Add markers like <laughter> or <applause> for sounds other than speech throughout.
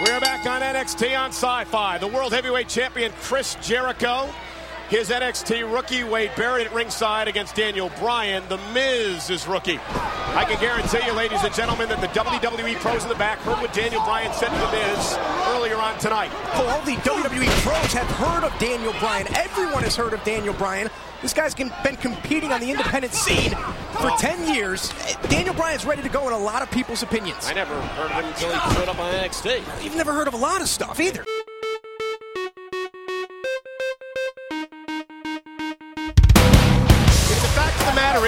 We're back on NXT on Syfy. The World Heavyweight Champion Chris Jericho, his NXT rookie Wade Barrett at ringside against Daniel Bryan. The Miz is rookie. I can guarantee you, ladies and gentlemen, that the WWE pros in the back heard what Daniel Bryan said to the Miz earlier on tonight. Oh, all the WWE pros have heard of Daniel Bryan. Everyone has heard of Daniel Bryan. This guy's been competing on the independent scene for 10 years. Daniel Bryan's ready to go in a lot of people's opinions. I never heard of him until he showed up on NXT. You've never heard of a lot of stuff either.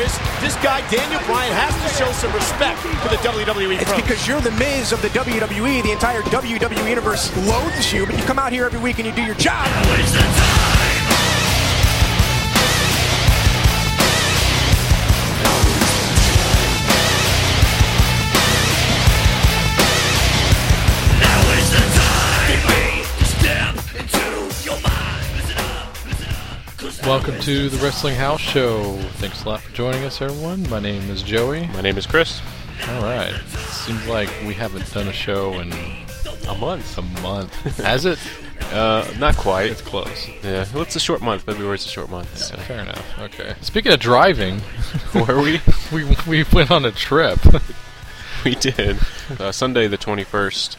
Is, this guy, Daniel Bryan, has to show some respect to the WWE It's pros. because you're the Miz of the WWE. The entire WWE universe loathes you, but you come out here every week and you do your job. Welcome to the Wrestling House Show. Thanks a lot for joining us, everyone. My name is Joey. My name is Chris. All right. Seems like we haven't done a show in A month. a month. <laughs> Has it? Uh, not quite. It's close. Yeah, well, it's a short month. February's a short month. So. Fair enough. Okay. Speaking of driving, <laughs> Where we <laughs> we we went on a trip. we did uh, Sunday the 21st,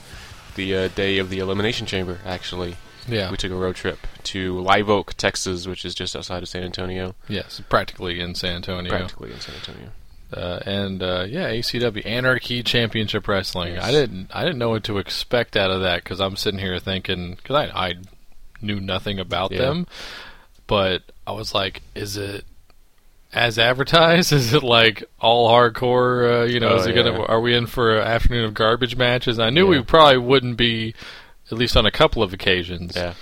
the uh, day of the Elimination Chamber. Actually, yeah. we took a road trip to Live Oak, Texas, which is just outside of San Antonio, yes, practically in San Antonio. practically in San Antonio. Uh, and uh, yeah, ACW Anarchy Championship Wrestling. Yes. I didn't I didn't know what to expect out of that because I'm sitting here thinking because I I knew nothing about Yeah. them, but I was like, is it as advertised? <laughs> Is it like all hardcore? Uh, you know, Oh, is it gonna? Are we in for an afternoon of garbage matches? I knew we probably wouldn't be, at least on a couple of occasions. Yeah,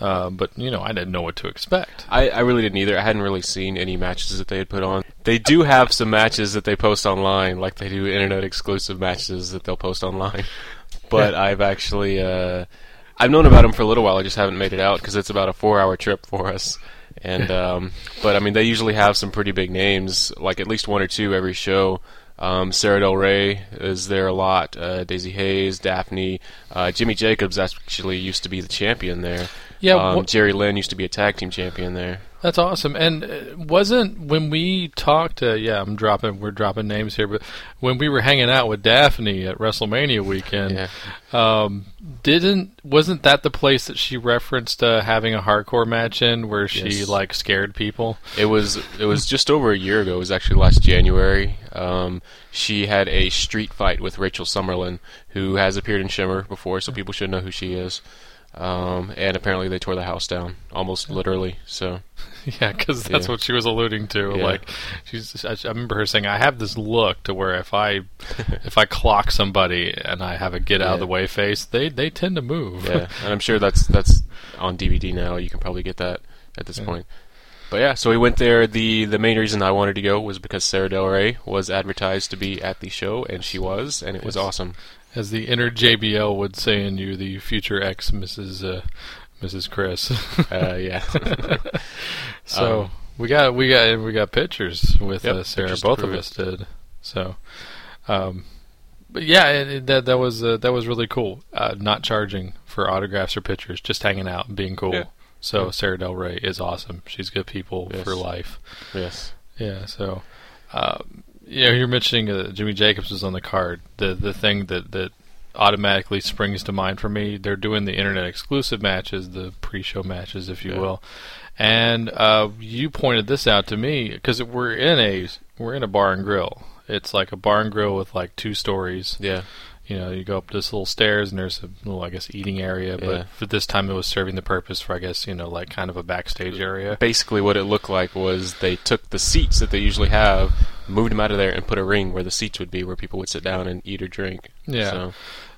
Uh, but you know, I didn't know what to expect. I, I really didn't either. I hadn't really seen any matches that they had put on. They do have some matches that they post online, like they do internet exclusive matches that they'll post online. <laughs> But I've actually uh, I've known about them for a little while. I just haven't made it out because it's about a four-hour trip for us. And <laughs> um, but I mean, they usually have some pretty big names, like at least one or two every show. Um, Sarah Del Rey is there a lot. Uh, Daisy Hayes, Daphne, uh, Jimmy Jacobs actually used to be the champion there. Yeah, um, Jerry Lynn used to be a tag team champion there. That's awesome. And uh, wasn't when we talked? Uh, yeah, I'm dropping. We're dropping names here, but when we were hanging out with Daphne at WrestleMania weekend, Yeah. um, didn't wasn't that the place that she referenced uh, having a hardcore match in where she Yes. like scared people? It was it was just over a year ago. It was actually last January. Um, she had a street fight with Rachel Summerlin, who has appeared in Shimmer before, so people should know who she is. Um, and apparently they tore the house down, almost literally. So <laughs> yeah, because that's Yeah. what she was alluding to. Yeah. Like she's, I remember her saying, "I have this look to where if I <laughs> if I clock somebody and I have a get out of the way face, they they tend to move." yeah, <laughs> and I'm sure that's that's on DVD now. You can probably get that at this point. But yeah, so we went there. the The main reason I wanted to go was because Sarah Del Rey was advertised to be at the show, and she was, and it was awesome. As the inner JBL would say in you, the future ex Mrs. Uh, Mrs. Chris. <laughs> Uh, yeah, <laughs> so Um, we got we got we got pictures with Yep, uh, Sarah. Both of us did. So, um, but yeah, it, it- that that was uh, that was really cool. Uh, not charging for autographs or pictures, just hanging out and being cool. Yeah. So Yeah. Sarah Del Rey is awesome. She's good people Yes. for life. yes. Yeah. So, um, you know, you're mentioning uh, Jimmy Jacobs was on the card. The the thing that that automatically springs to mind for me, they're doing the internet exclusive matches, the pre-show matches, if you Yeah. will. And uh, you pointed this out to me because we're in a we're in a bar and grill. It's like a bar and grill with like two stories. Yeah. You know, you go up this little stairs and there's a little, I guess, eating area. Yeah. But for this time, it was serving the purpose for, I guess, you know, like kind of a backstage area. basically what it looked like was they took the seats that they usually have, moved them out of there, and put a ring where the seats would be, where people would sit down and eat or drink. Yeah. So,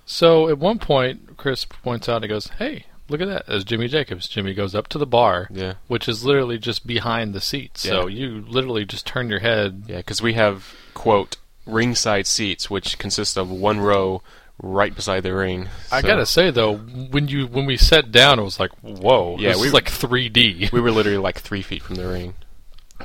So at one point, Chris points out and goes, "Hey, look at that! There's Jimmy Jacobs." Jimmy goes up to the bar, yeah. which is literally just behind the seats. So you literally just turn your head. Yeah, because we have, quote, ringside seats, which consist of one row right beside the ring. I So gotta say though, when you when we sat down, it was like, "Whoa!" Yeah, this we- is like 3D. We were literally like three feet from the ring.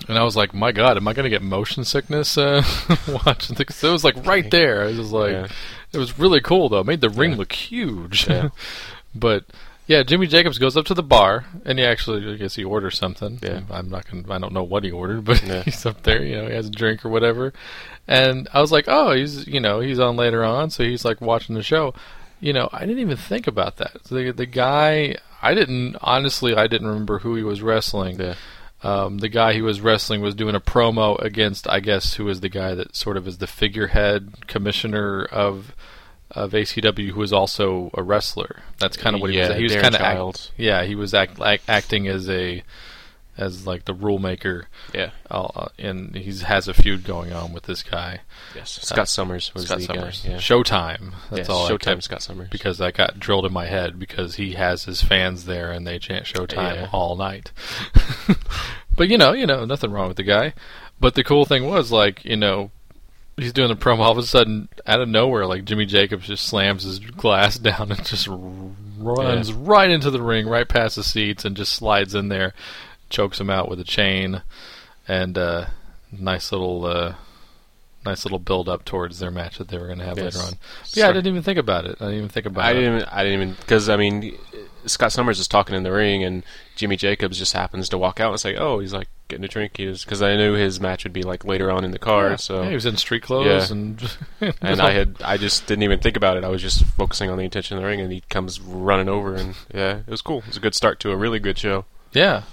And I was like, "My God, am I gonna get motion sickness uh, <laughs> watching?" Because it was like right there. I was like, Yeah. it was really cool though. It made the ring look huge. Yeah. <laughs> but yeah, Jimmy Jacobs goes up to the bar and he actually, I guess he orders something. Yeah. I'm not gonna, I don't know what he ordered, <laughs> but Yeah. he's up there. You know, he has a drink or whatever. And I was like, oh, he's, you know, he's on later on, so he's like watching the show. You know, I didn't even think about that. So the the guy, I didn't honestly, I didn't remember who he was wrestling. Yeah. Um, the guy he was wrestling was doing a promo against, I guess, who is the guy that sort of is the figurehead commissioner of of ACW, who is also a wrestler. That's kind of what he Yeah, was. He was kind of Childs. yeah, he was act, like, acting as a as like the rule maker, Yeah. uh, and he has a feud going on with this guy, Yes. Scott Summers was Scott the Summers. guy. Yeah. Showtime. That's Yes, all. I Showtime Scott Summers. because I got drilled in my head because he has his fans there and they chant Showtime Yeah. all night. <laughs> but you know, you know, nothing wrong with the guy. But the cool thing was like, you know, he's doing the promo all of a sudden out of nowhere like Jimmy Jacobs just slams his glass <laughs> down and just runs Yeah. right into the ring, right past the seats and just slides in there, chokes him out with a chain and uh nice little uh nice little build up towards their match that they were going to have Yes. later on. But yeah, I didn't even think about it. I didn't even think about I it. didn't. I didn't even because I mean, Scott Summers is talking in the ring, and Jimmy Jacobs just happens to walk out and say, "Oh, he's like getting a drink." He is because I knew his match would be like later on in the car. Yeah. So Yeah, he was in street clothes Yeah. and <laughs> and I had I just didn't even think about it. I was just focusing on the intention of the ring, and he comes running over, and yeah, it was cool. It was a good start to a really good show. yeah.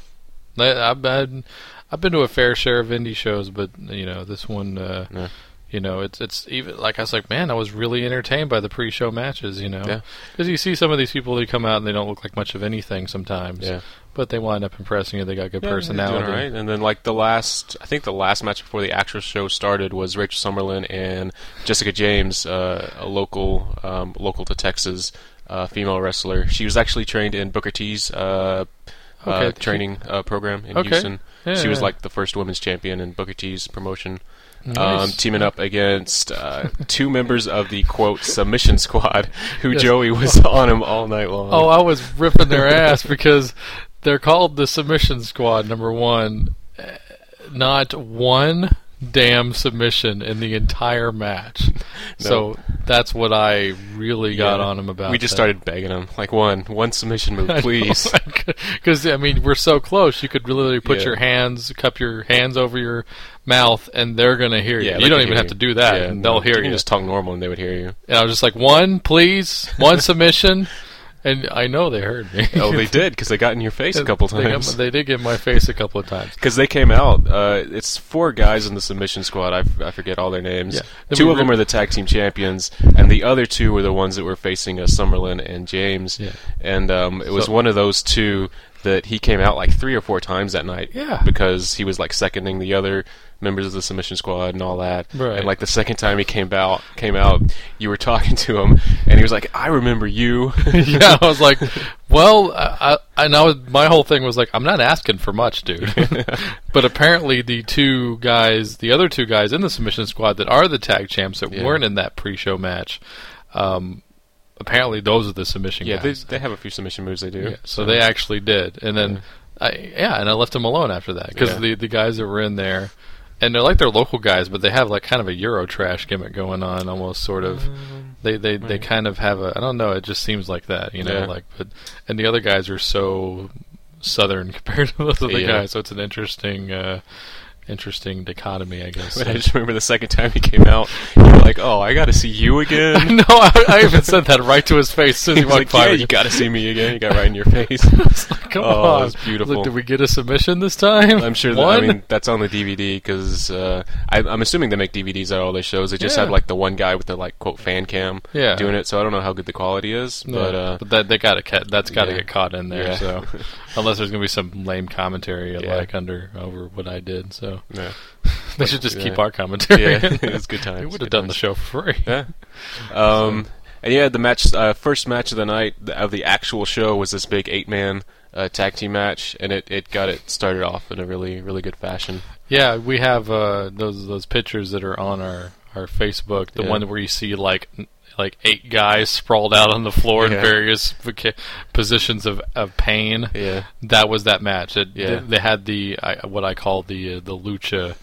I, I've been I've been to a fair share of indie shows, but you know this one, uh, Yeah. you know it's it's even like I was like, man, I was really entertained by the pre-show matches, you know, Yeah. because you see some of these people they come out and they don't look like much of anything sometimes, Yeah. But they wind up impressing you. They got good Yeah, personality, they're doing all right. And then like the last, I think the last match before the actual show started was Rachel Summerlin and Jessica James, uh, a local, um, local to Texas, uh, female wrestler. She was actually trained in Booker T's uh, uh, Okay. training uh, program in Okay. Houston. Yeah, she was like the first women's champion in Booker T's promotion. Um, teaming up against uh, two members of the quote submission squad, who Yes. Joey was on him all night long. Oh, I was ripping their ass because they're called the Submission Squad number one. Not one damn submission in the entire match. <laughs> So that's what I really got Yeah. on them about. we just that. started begging him, like one, one submission move, <laughs> please. <laughs> Because I mean, we're so close. You could literally put Yeah. your hands, cup your hands over your mouth, and they're gonna hear you. Yeah, you don't even have to do that, and they'll hear you. you. just talk normal and they would hear you. And I was just like, one, please, one submission, and I know they heard me. Oh, they <laughs> did because they got in your face a couple They got times. my- They, did get in my face a couple of times. <laughs> Because they came out. Uh, it's four guys in the submission squad. I, f- I forget all their names. Yeah. Two we of them are the tag team champions, and the other two were the ones that were facing uh, Summerlin and James. Yeah. And um, it was So- one of those two that he came out like three or four times that night. Yeah. Because he was like seconding the other members of the submission squad and all that. Right. And like the second time he came out, came out, you were talking to him, and he was like, "I remember you." <laughs> yeah, I was like, well, I, I, and I was, my whole thing was like, I'm not asking for much, dude. <laughs> but apparently, the two guys, the other two guys in the submission squad that are the tag champs that Yeah. weren't in that pre-show match, um, apparently those are the submission yeah, they guys. they have a few submission moves they do. Yeah, so they actually did, and then, I, yeah, and I left them alone after that because Yeah. the the guys that were in there, and they're like they're local guys, but they have like kind of a Euro trash gimmick going on, almost sort of. They they they kind of have a I don't know. It just seems like that, you know. Yeah. Like, but and the other guys are so southern <laughs> compared to those other Yeah. guys, so it's an interesting. uh Interesting dichotomy, I guess. But <laughs> I just remember the second time he came out, you were like, "Oh, I got to see you again." <laughs> no, I, I even said that right to his face as <laughs> He he walked like, by. "Yeah, you got to see me again." You got right in your face. Come Oh, on, it was beautiful. Like, did we get a submission this time? I'm sure. That, I mean, that's on the DVD because uh, I, I'm assuming they make DVDs out of all their shows. They just Yeah. had like the one guy with the like quote fan cam Yeah. doing it. So I don't know how good the quality is, No, but uh, but that they got to that's got to yeah. get caught in there. So unless there's gonna be some lame commentary Yeah. like under over what I did, so yeah, <laughs> they should just keep our commentary. yeah, in. <laughs> it was good times. They would have done the show for free. Yeah. <laughs> Um, and yeah, the match, uh, first match of the night of the actual show was this big eight man uh, tag team match, and it, it got it started off in a really really good fashion. Yeah, we have uh, those those pictures that are on our our Facebook. The Yeah. one where you see like like eight guys sprawled out on the floor in various voca- positions of, of pain. Yeah. That was that match. It, Yeah. they, they had the I, what I call the uh, the lucha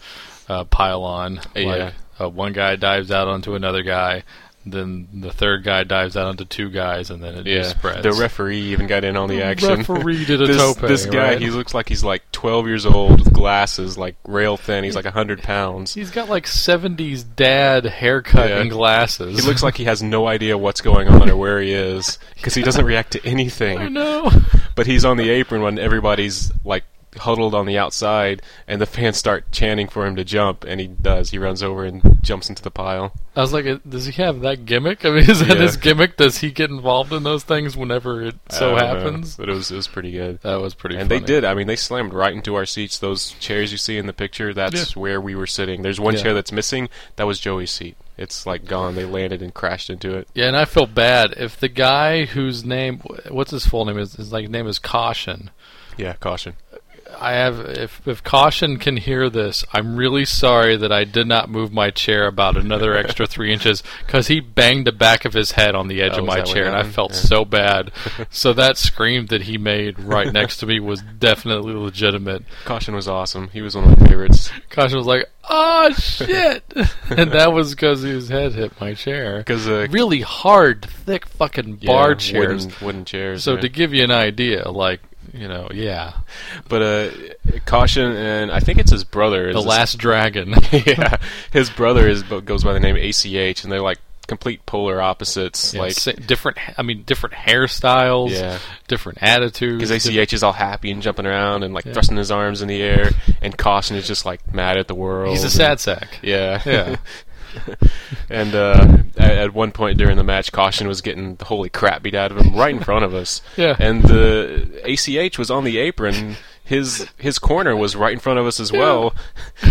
uh, pylon. Yeah. Like uh, one guy dives out onto another guy. Then the third guy dives out onto two guys, and then it Yeah, just spreads. the referee even got in on the action. referee did a this, tope, This guy, right? he looks like he's like 12 years old with glasses, like rail thin. He's like 100 pounds. He's got like '70s dad haircut Yeah. and glasses. He looks like he has no idea what's going on or where he is because he doesn't react to <laughs> I anything. know. But he's on the apron when everybody's like huddled on the outside, and the fans start chanting for him to jump, and he does. He runs over and jumps into the pile. I was like, does he have that gimmick? I mean, is that Yeah. his gimmick? Does he get involved in those things whenever it so don't know, happens? but it was it was pretty good. That was pretty. And funny. they did. I mean, they slammed right into our seats. Those chairs you see in the picture, that's where we were sitting. There's one Yeah. chair that's missing. That was Joey's seat. It's like gone. They landed and crashed into it. Yeah, and I feel bad if the guy whose name, what's his full name is, his like name is Caution. Yeah, caution. I have if if Caution can hear this, I'm really sorry that I did not move my chair about another extra <laughs> three inches because he banged the back of his head on the edge Oh, of my chair, and I felt Yeah. so bad. <laughs> so that scream that he made right next to me was definitely legitimate. Caution was awesome. He was one of my favorites Caution was like, "Oh shit," <laughs> and that was because his head hit my chair. because uh, Really hard, thick, fucking yeah, bar chairs. wooden, wooden chairs. So yeah. to give you an idea, like you know, yeah, but uh, caution, and I think it's his brother. is the this- last dragon. <laughs> yeah, his brother is goes by the name ACH, and they're like complete polar opposites. Yeah, like sa- different. I mean, different hairstyles. Yeah. different attitudes. because ACH is all happy and jumping around and like Yeah. thrusting his arms in the air, and caution is just like mad at the world. He's a sad sack. Yeah, Yeah. <laughs> <laughs> and uh, at, one point during the match, Caution was getting the holy crap beat out of him right in front of us. <laughs> Yeah. And the ACH was on the apron. His his corner was right in front of us as well.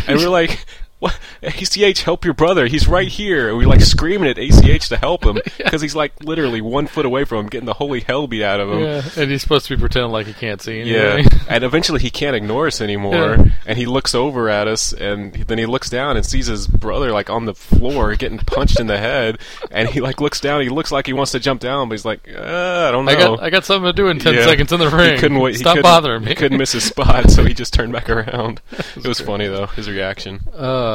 And we're like, "What? ACH, help your brother! He's right here!" And we're like screaming at ACH to help him <laughs> because he's like literally one foot away from him, getting the holy hell beat out of him. Yeah, and he's supposed to be pretending like he can't see Yeah, anything. <laughs> and eventually he can't ignore us anymore, Yeah. and he looks over at us, and then he looks down and sees his brother like on the floor getting punched in the head, and he like looks down. He looks like he wants to jump down, but he's like, uh, I don't know. I got I got something to do in ten Yeah. seconds in the ring. He couldn't wait. he Stop couldn't- bothering me. He couldn't miss his <laughs> spot, so he just turned back around. it was funny though, his reaction. Uh,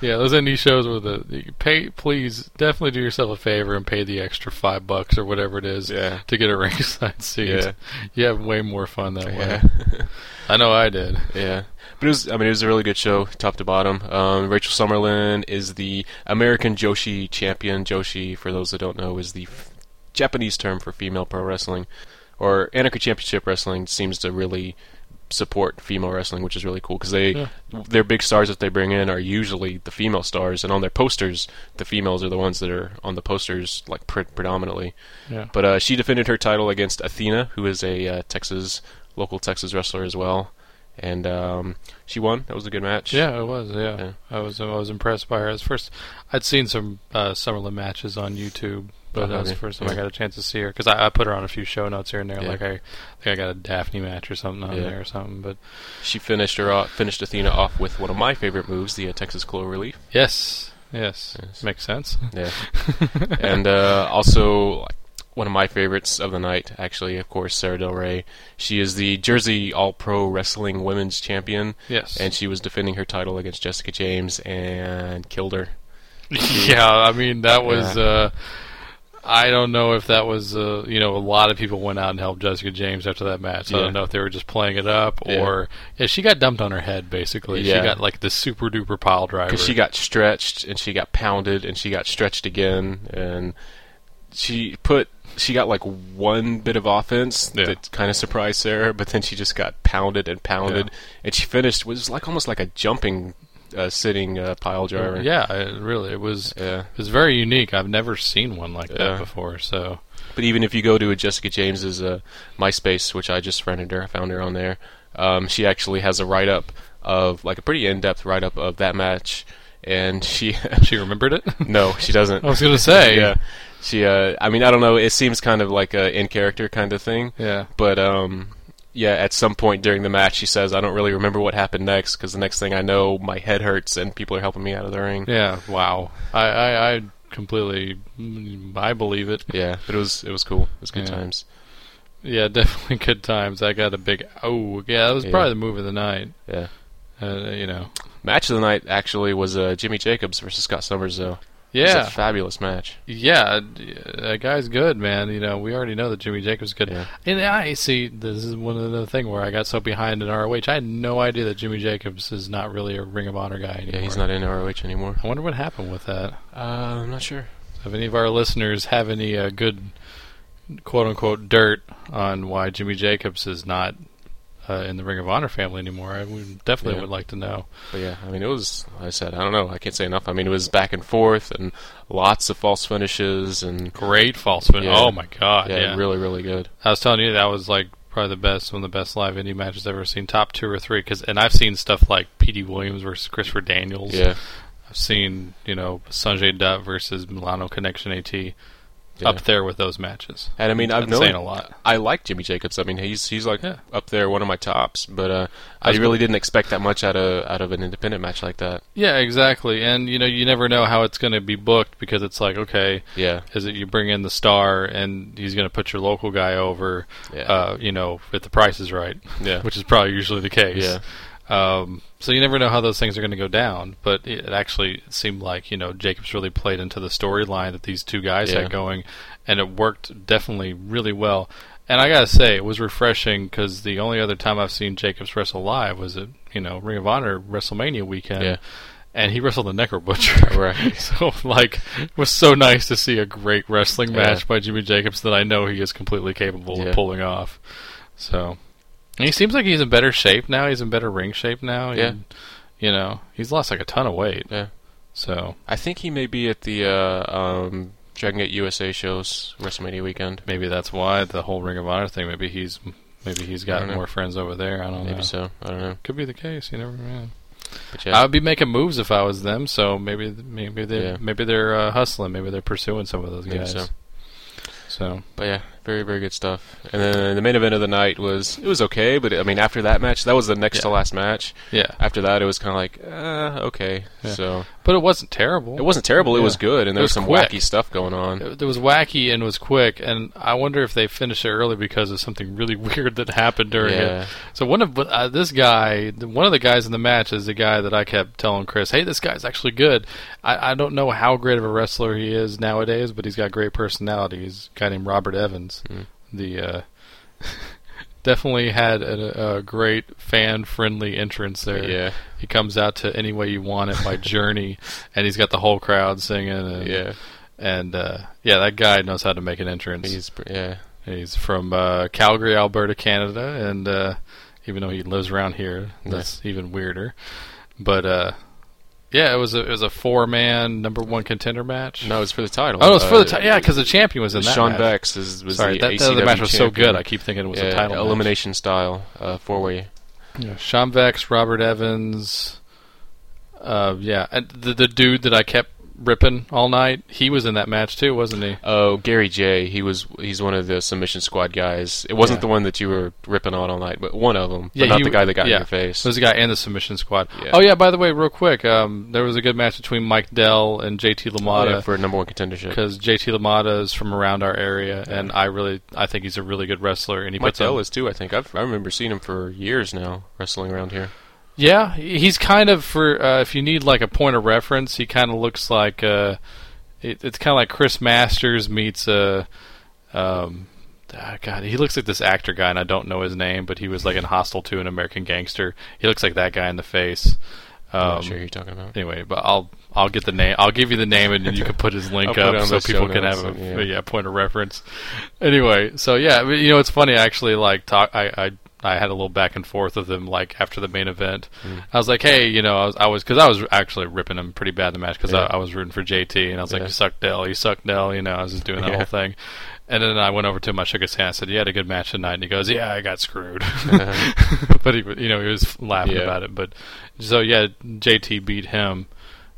yeah, those indie shows with the you pay. Please, definitely do yourself a favor and pay the extra five bucks or whatever it is Yeah. to get a <laughs> ringside seat. Yeah. You have way more fun that way. <laughs> I know I did. Yeah, but it was. I mean, it was a really good show, top to bottom. Um, Rachel Summerlin is the American Joshi champion. Joshi, for those that don't know, is the f- Japanese term for female pro wrestling, or Anarchy Championship Wrestling seems to really support female wrestling, which is really cool because they Yeah. their big stars that they bring in are usually the female stars, and on their posters, the females are the ones that are on the posters like pre- predominantly. Yeah. But uh, she defended her title against Athena, who is a uh, Texas local Texas wrestler as well, and um, she won. That was a good match. Yeah, it was. Yeah, Yeah. I was. I was impressed by her. As first, I'd seen some uh, Summerlin matches on YouTube, but that was the first time I got a chance to see her because I, I put her on a few show notes here and there. Yeah. Like I, I think I got a Daphne match or something on Yeah. there or something. But she finished her off, finished Athena off with one of my favorite moves, the uh, Texas Clover Leaf. yes, yes, Yes. makes sense. Yeah, <laughs> and uh, also one of my favorites of the night, actually, of course, Sarah Del Rey. She is the Jersey All Pro Wrestling Women's Champion, Yes, and she was defending her title against Jessica James and killed her. <laughs> yeah. I mean, that was. Yeah. Uh, I don't know if that was, uh, you know, a lot of people went out and helped Jessica James after that match. I Yeah. don't know if they were just playing it up or yeah, she got dumped on her head basically. Yeah. She got like the super duper pile driver. because she got stretched and she got pounded and she got stretched again and she put she got like one bit of offense Yeah. that kind of surprised Sarah, but then she just got pounded and pounded, and she finished was like almost like a jumping, uh, sitting uh, pile driver. Yeah, it, really, it was. yeah. It was very unique. I've never seen one like Yeah. that before. So But even if you go to a Jessica James's uh, MySpace, which I just friended her, I found her on there. Um, she actually has a write up of like a pretty in depth write up of that match, and <laughs> she she remembered it. <laughs> no, she doesn't. I was gonna say. <laughs> yeah. She, uh, I mean, I don't know. It seems kind of like a in character kind of thing. Yeah. But um, yeah, at some point during the match, she says, "I don't really remember what happened next because the next thing I know, my head hurts and people are helping me out of the ring." Yeah. Wow. I, I, I completely. I believe it. Yeah, but it was it was cool. It was good Yeah. times. Yeah, <laughs> definitely good times. I got a big. Oh, yeah. That was Yeah. probably the move of the night. Yeah. Uh, you know. Match of the night actually was uh, Jimmy Jacobs versus Scott Summers, though. Yeah. It's a fabulous match. Yeah, that guy's good, man. You know, we already know that Jimmy Jacobs is good. Yeah. And I see this is one of the thing where I got so behind in ROH. I had no idea that Jimmy Jacobs is not really a Ring of Honor guy anymore. Yeah, he's not in ROH anymore. I wonder what happened with that. Uh, I'm not sure. If any of our listeners have any uh, good quote unquote dirt on why Jimmy Jacobs is not uh, in the Ring of Honor family anymore, I would definitely Yeah. would like to know. But yeah, I mean, it was. like I said, I don't know. I can't say enough. I mean, it was back and forth and lots of false finishes and Great false finish. Yeah. Oh my god. yeah, Yeah. really, really good. I was telling you that was like probably the best, one of the best live indie matches I've ever seen. Top two or three. Cause, and I've seen stuff like Petey Williams versus Christopher Daniels. Yeah, I've seen, you know, Sanjay Dutt versus Milano Collection AT. Yeah. Up there with those matches. And I mean, I've known saying a lot. I like Jimmy Jacobs. I mean, he's he's like Yeah. up there, one of my tops. But uh, I really didn't expect that much out of out of an independent match like that. Yeah, exactly. And you know, you never know how it's going to be booked because it's like, okay, Yeah, is it you bring in the star and he's going to put your local guy over, Yeah. uh, you know, if the price is right, yeah, which is probably usually the case. yeah, Um, so you never know how those things are going to go down. But it actually seemed like you know Jacobs really played into the storyline that these two guys Yeah. had going, and it worked definitely really well. And I gotta say, it was refreshing because the only other time I've seen Jacobs wrestle live was at you know Ring of Honor WrestleMania weekend. Yeah. And he wrestled the Necro Butcher. <laughs> Right. so, like, it was so nice to see a great wrestling Yeah. match by Jimmy Jacobs that I know he is completely capable Yeah. of pulling off. So, and he seems like he's in better shape now. He's in better ring shape now. Yeah. And, you know, he's lost like a ton of weight. yeah. So I think he may be at the uh, um, Dragon Gate USA shows WrestleMania weekend. maybe that's why the whole Ring of Honor thing. Maybe he's maybe he's got more friends over there. I don't Maybe know. Maybe so. I don't know. Could be the case. You never know. Yeah, I would be making moves if I was them. So maybe maybe they Yeah. maybe they're uh, hustling. Maybe they're pursuing some of those Maybe guys. so. So But yeah, very very good stuff. And then the main event of the night was it was okay, but I mean after that match, that was the next to last match. yeah, After that, it was kind of like uh, okay. Yeah. So but it wasn't terrible. it wasn't terrible. It Yeah. was good, and there was was some quick. wacky stuff going on. It, it was wacky and was quick, and I wonder if they finished it early because of something really <laughs> weird that happened during Yeah. it. So one of uh, this guy, one of the guys in the match is the guy that I kept telling Chris, "Hey, this guy's actually good." I, I don't know how great of a wrestler he is nowadays, but he's got great personality. He's a guy named Robert Evans. Mm. The uh, <laughs> definitely had a, a great fan-friendly entrance there. Yeah, He comes out to "Any Way You Want It" by <laughs> Journey, and he's got the whole crowd singing. And, yeah. and uh, yeah, that guy knows how to make an entrance. He's yeah. He's from uh, Calgary, Alberta, Canada, and uh, even though he lives around here, that's even weirder. But uh, yeah, it was a it was a four man number one contender match. No, it's for the title. oh, it was for the Uh, yeah, because the champion was in that Sean match. Vex is, was Sorry, the that, that match was so good. I keep thinking it was yeah, a title match. elimination style uh, four way. Yeah, Sean Vex, Robert Evans. Uh, yeah, and the the dude that I kept ripping all night, he was in that match too, wasn't he? Oh, Gary J. He was he's one of the submission squad guys. It wasn't Yeah. the one that you were ripping on all night, but one of them. But Yeah, not he- the guy that got yeah. in your face. There's a guy in the submission squad. Yeah. Oh yeah, by the way, real quick, um, there was a good match between Mike Dell and JT Oh, yeah, LaMotta for number one contendership. because JT LaMotta is from around our area, and I really I think he's a really good wrestler, and he Mike Dell is too. I think I've, I remember seeing him for years now wrestling around here. Yeah, he's kind of for uh, if you need like a point of reference, he kind of looks like uh, it, it's kind of like Chris Masters meets uh, um, ah, God, he looks like this actor guy, and I don't know his name, but he was like in Hostel to an American Gangster. He looks like that guy in the face. I'm Um, not sure you're talking about. Anyway, but I'll I'll get the name. I'll give you the name, and then you can put his <laughs> link I'll put it up so people can have a yeah. yeah. point of reference. Anyway, so yeah, you know it's funny. Actually like talk. I, I I had a little back and forth with him like after the main event. Mm. I was like, hey, you know, I was I was because I was actually ripping him pretty bad in the match because Yeah. I, I was rooting for JT, and I was like, Yeah. you suck Dell, you suck Dell. You know, I was just doing that Yeah. whole thing. And then I went over to him, I shook his hand, I said, "You had a good match tonight." And he goes, "Yeah, I got screwed." <laughs> but he, you know, he was laughing about it. But so yeah, JT beat him.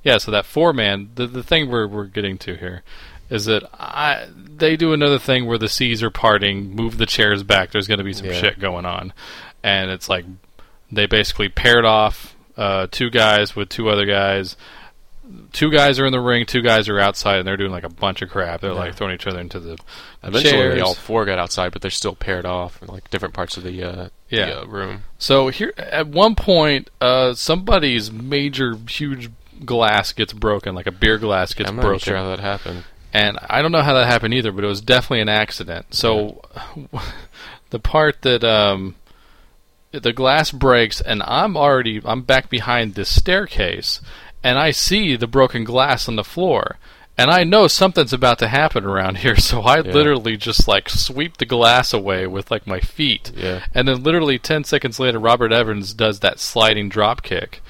Yeah, so that four man. The the thing we're we're getting to here is that I they do another thing where the seas are parting, move the chairs back. There's going to be some Yeah. shit going on, and it's like they basically paired off uh, two guys with two other guys. Two guys are in the ring, two guys are outside, and they're doing like a bunch of crap. They're Yeah. like throwing each other into the Eventually, chairs. all four got outside, but they're still paired off in like different parts of the uh, Yeah. the, uh, room. So here, at one point, uh, somebody's major, huge glass gets broken, like a beer glass gets I'm not broken. sure how that happened. And I don't know how that happened either, but it was definitely an accident. So <laughs> the part that um, the glass breaks, and I'm already I'm back behind this staircase, and I see the broken glass on the floor. And I know something's about to happen around <laughs> here, so I Yeah. literally just like sweep the glass away with like my feet. Yeah. And then literally 10 seconds later, Robert Evans does that sliding drop kick.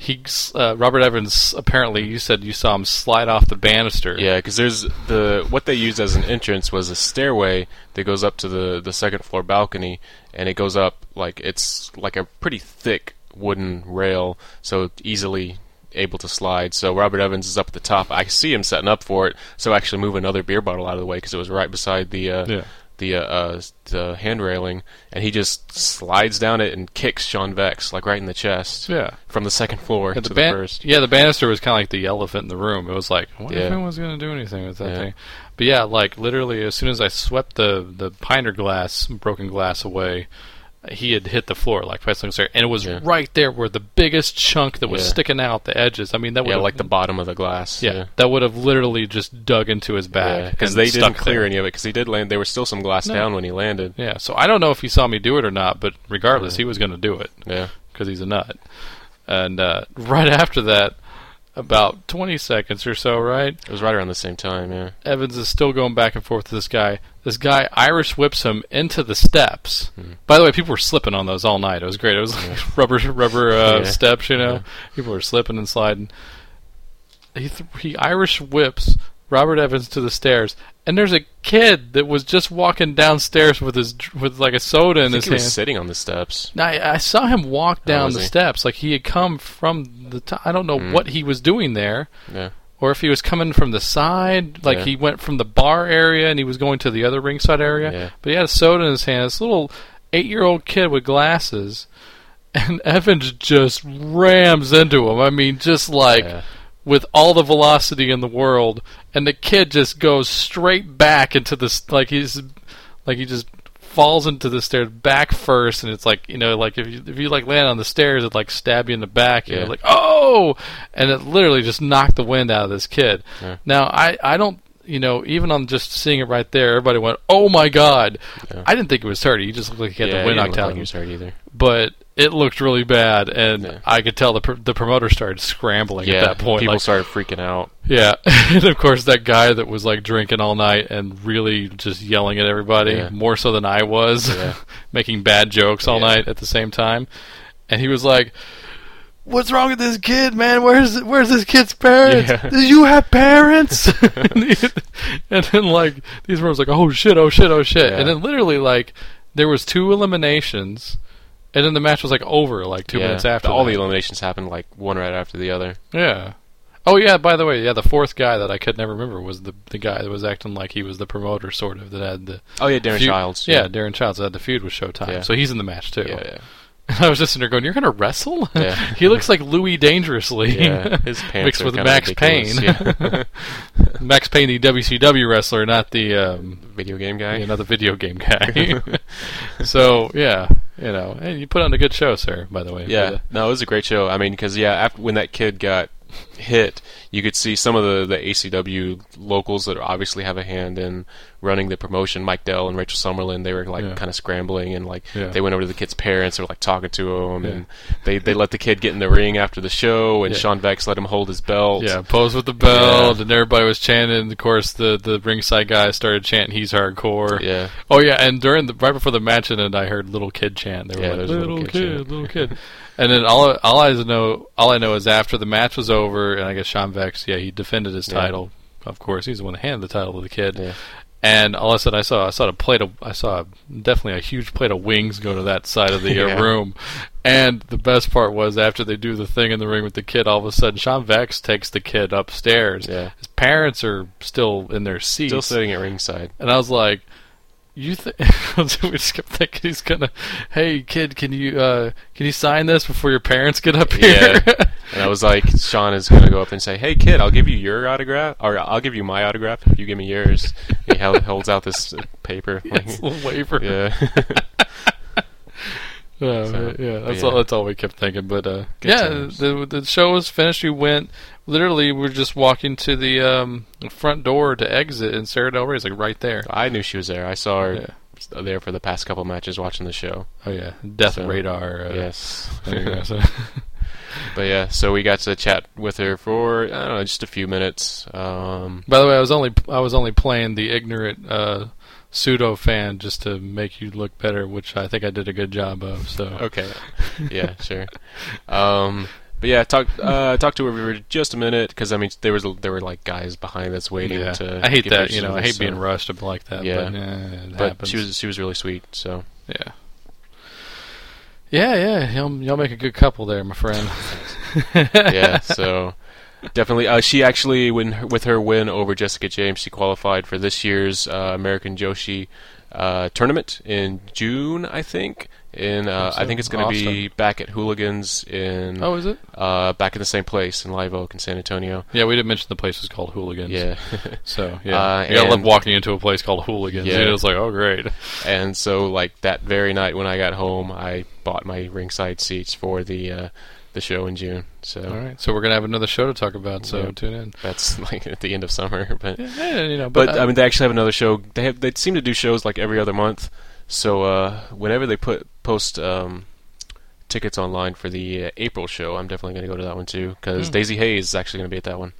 He, uh, Robert Evans, apparently, you said you saw him slide off the banister. Yeah, because there's the what they used as an entrance was a stairway that goes up to the the second floor balcony, and it goes up like it's like a pretty thick wooden rail, so easily able to slide. So Robert Evans is up at the top. I see him setting up for it, so I actually move another beer bottle out of the way because it was right beside the uh, Yeah. The uh, uh, the hand railing, and he just slides down it and kicks Sean Vex like right in the chest. Yeah. From the second floor Yeah, to the, the first. yeah, the banister was kind of like the elephant in the room. It was like, I wonder if anyone's going to do anything with that Yeah. thing. But yeah, like literally, as soon as I swept the the piner glass, broken glass away, he had hit the floor like seconds later, and it was Yeah. right there where the biggest chunk that was Yeah. sticking out the edges. I mean, that would Yeah, like the bottom of the glass. yeah, that would have literally just dug into his back because they didn't clear there. any of it because he did land. There was still some glass No. down when he landed. Yeah, so I don't know if he saw me do it or not, but regardless, he was going to do it. Yeah, because he's a nut. And uh, right after that, about 20 seconds or so, right? it was right around the same time. Yeah, Evans is still going back and forth with this guy. This guy Irish whips him into the steps. Hmm. By the way, people were slipping on those all night. It was great. It was like <laughs> rubber rubber uh, Yeah. steps, you know. Yeah. People were slipping and sliding. He th- he Irish whips Robert Evans to the stairs, and there's a kid that was just walking downstairs with his with like a soda in his he hand. was sitting on the steps. Now, I, I saw him walk down the he? steps like he had come from the top. I don't know Mm. what he was doing there, Yeah, or if he was coming from the side, like Yeah. he went from the bar area and he was going to the other ringside area. Yeah. But he had a soda in his hand. This little eight-year-old kid with glasses, and Evans just rams into him. I mean, just like Yeah. With all the velocity in the world, and the kid just goes straight back into this like he's like he just falls into the stairs back first, and it's like you know like if you if you like land on the stairs, it like stab you in the back, and Yeah. you're like oh, and it literally just knocked the wind out of this kid. Yeah. Now I I don't. You know, even on just seeing it right there, everybody went, "Oh my god!" Yeah. I didn't think it was hurt. He just looked like he had yeah, the wind knocked out like of he him was hurt either. But it looked really bad, and Yeah. I could tell the pr- the promoter started scrambling Yeah, at that point. people like, started freaking out. yeah, <laughs> and of course that guy that was like drinking all night and really just yelling at everybody Yeah. more so than I was, <laughs> making bad jokes all night at the same time, and he was like. What's wrong with this kid, man? Where's where's this kid's parents? Do you have parents? <laughs> and, he- and then like these were like, oh shit, oh shit, oh shit, and then literally like there was two eliminations, and then the match was like over like two yeah, minutes after. all that. the eliminations happened like one right after the other. Yeah. Oh yeah. By the way, yeah, the fourth guy that I could never remember was the the guy that was acting like he was the promoter, sort of, that had the Oh yeah, Darren feud- Childs. Yeah, Darren Childs had the feud with Showtime, Yeah. so he's in the match too. yeah, yeah. <laughs> I was just sitting there going, "You're gonna wrestle?" Yeah. <laughs> he looks like Louis Dangerously. Yeah, his <laughs> pants mixed with Max ridiculous. Payne. Yeah. Max Payne, the WCW wrestler, not the um, Video game guy. yeah, not the video game guy. so yeah, you know, hey, you put on a good show, sir. By the way, Yeah, no, it was a great show. I mean, because yeah, after when that kid got hit, you could see some of the the ACW locals that obviously have a hand in running the promotion. Mike Dell and Rachel Summerlin, they were like Yeah. kind of scrambling and like Yeah. they went over to the kid's parents. They were like talking to him, Yeah. and they they let the kid get in the ring after the show, and. Sean Vex let him hold his belt. Yeah, pose with the belt, and everybody was chanting. Of course, the the ringside guy started chanting, "He's hardcore." yeah, Oh yeah, and during the right before the match and I heard little kid chant. They were Yeah, like, "Little, little kid, kid little kid." <laughs> and then all all I know, all I know is after the match was over, and I guess Sean Vex, yeah, he defended his Yeah. title. Of course, he's the one that handed the title to the kid. Yeah. And all of a sudden, I saw I saw a plate of I saw definitely a huge plate of wings go to that side of the <laughs> Yeah. room. And the best part was after they do the thing in the ring with the kid, all of a sudden Sean Vex takes the kid upstairs. Yeah. His parents are still in their seats. still sitting at ringside. And I was like, "You think?" <laughs> we just kept thinking he's gonna. Hey, kid, can you uh, can you sign this before your parents get up here? Yeah. <laughs> And I was like, Sean is going to go up and say, "Hey, kid, I'll give you your autograph, or I'll give you my autograph if you give me yours." And he held, <laughs> holds out this uh, paper. Yes, a little waiver. yeah, Yeah, So, yeah, that's yeah. all. That's all we kept thinking. But uh, yeah, the the show was finished. We went literally. we're just walking to the um, front door to exit, and Sarah Del Rey's like right there. I knew she was there. I saw her Yeah. there for the past couple matches watching the show. Oh yeah, Death So, Radar. Uh, yes. <laughs> <laughs> But yeah, so we got to chat with her for I don't know, just a few minutes. Um, By the way, I was only I was only playing the ignorant uh, pseudo fan just to make you look better, which I think I did a good job of. So okay, <laughs> yeah, sure. Um, but yeah, talk uh, talk to her for just a minute because I mean there was there were like guys behind us waiting yeah, to. I hate that. You know, I hate being rushed up like that. Yeah. but, yeah, But happens. she was she was really sweet. So yeah. Yeah, yeah, y'all, y'all make a good couple there, my friend. <laughs> yeah, so definitely. Uh, she actually, when with her win over Jessica James, she qualified for this year's uh, American Joshi uh, tournament in June, I think. In uh, I think it's going to be back at Hooligans in Oh, is it? uh, back in the same place in Live Oak in San Antonio. Yeah, we didn't mention the place is called Hooligans. Yeah, <laughs> So <laughs> yeah, Uh, you gotta love and- walking into a place called Hooligans. Yeah. It was like, oh great. <laughs> and so like that very night when I got home, I bought my ringside seats for the uh, the show in June. So All right, so we're gonna have another show to talk about. So Yeah. tune in. that's like at the end of summer, but. Yeah, yeah, you know, but, But I mean, they actually have another show. They have they seem to do shows like every other month. So uh, whenever they put post um, tickets online for the uh, April show, I'm definitely going to go to that one too because Hmm. Daisy Hayes is actually going to be at that one.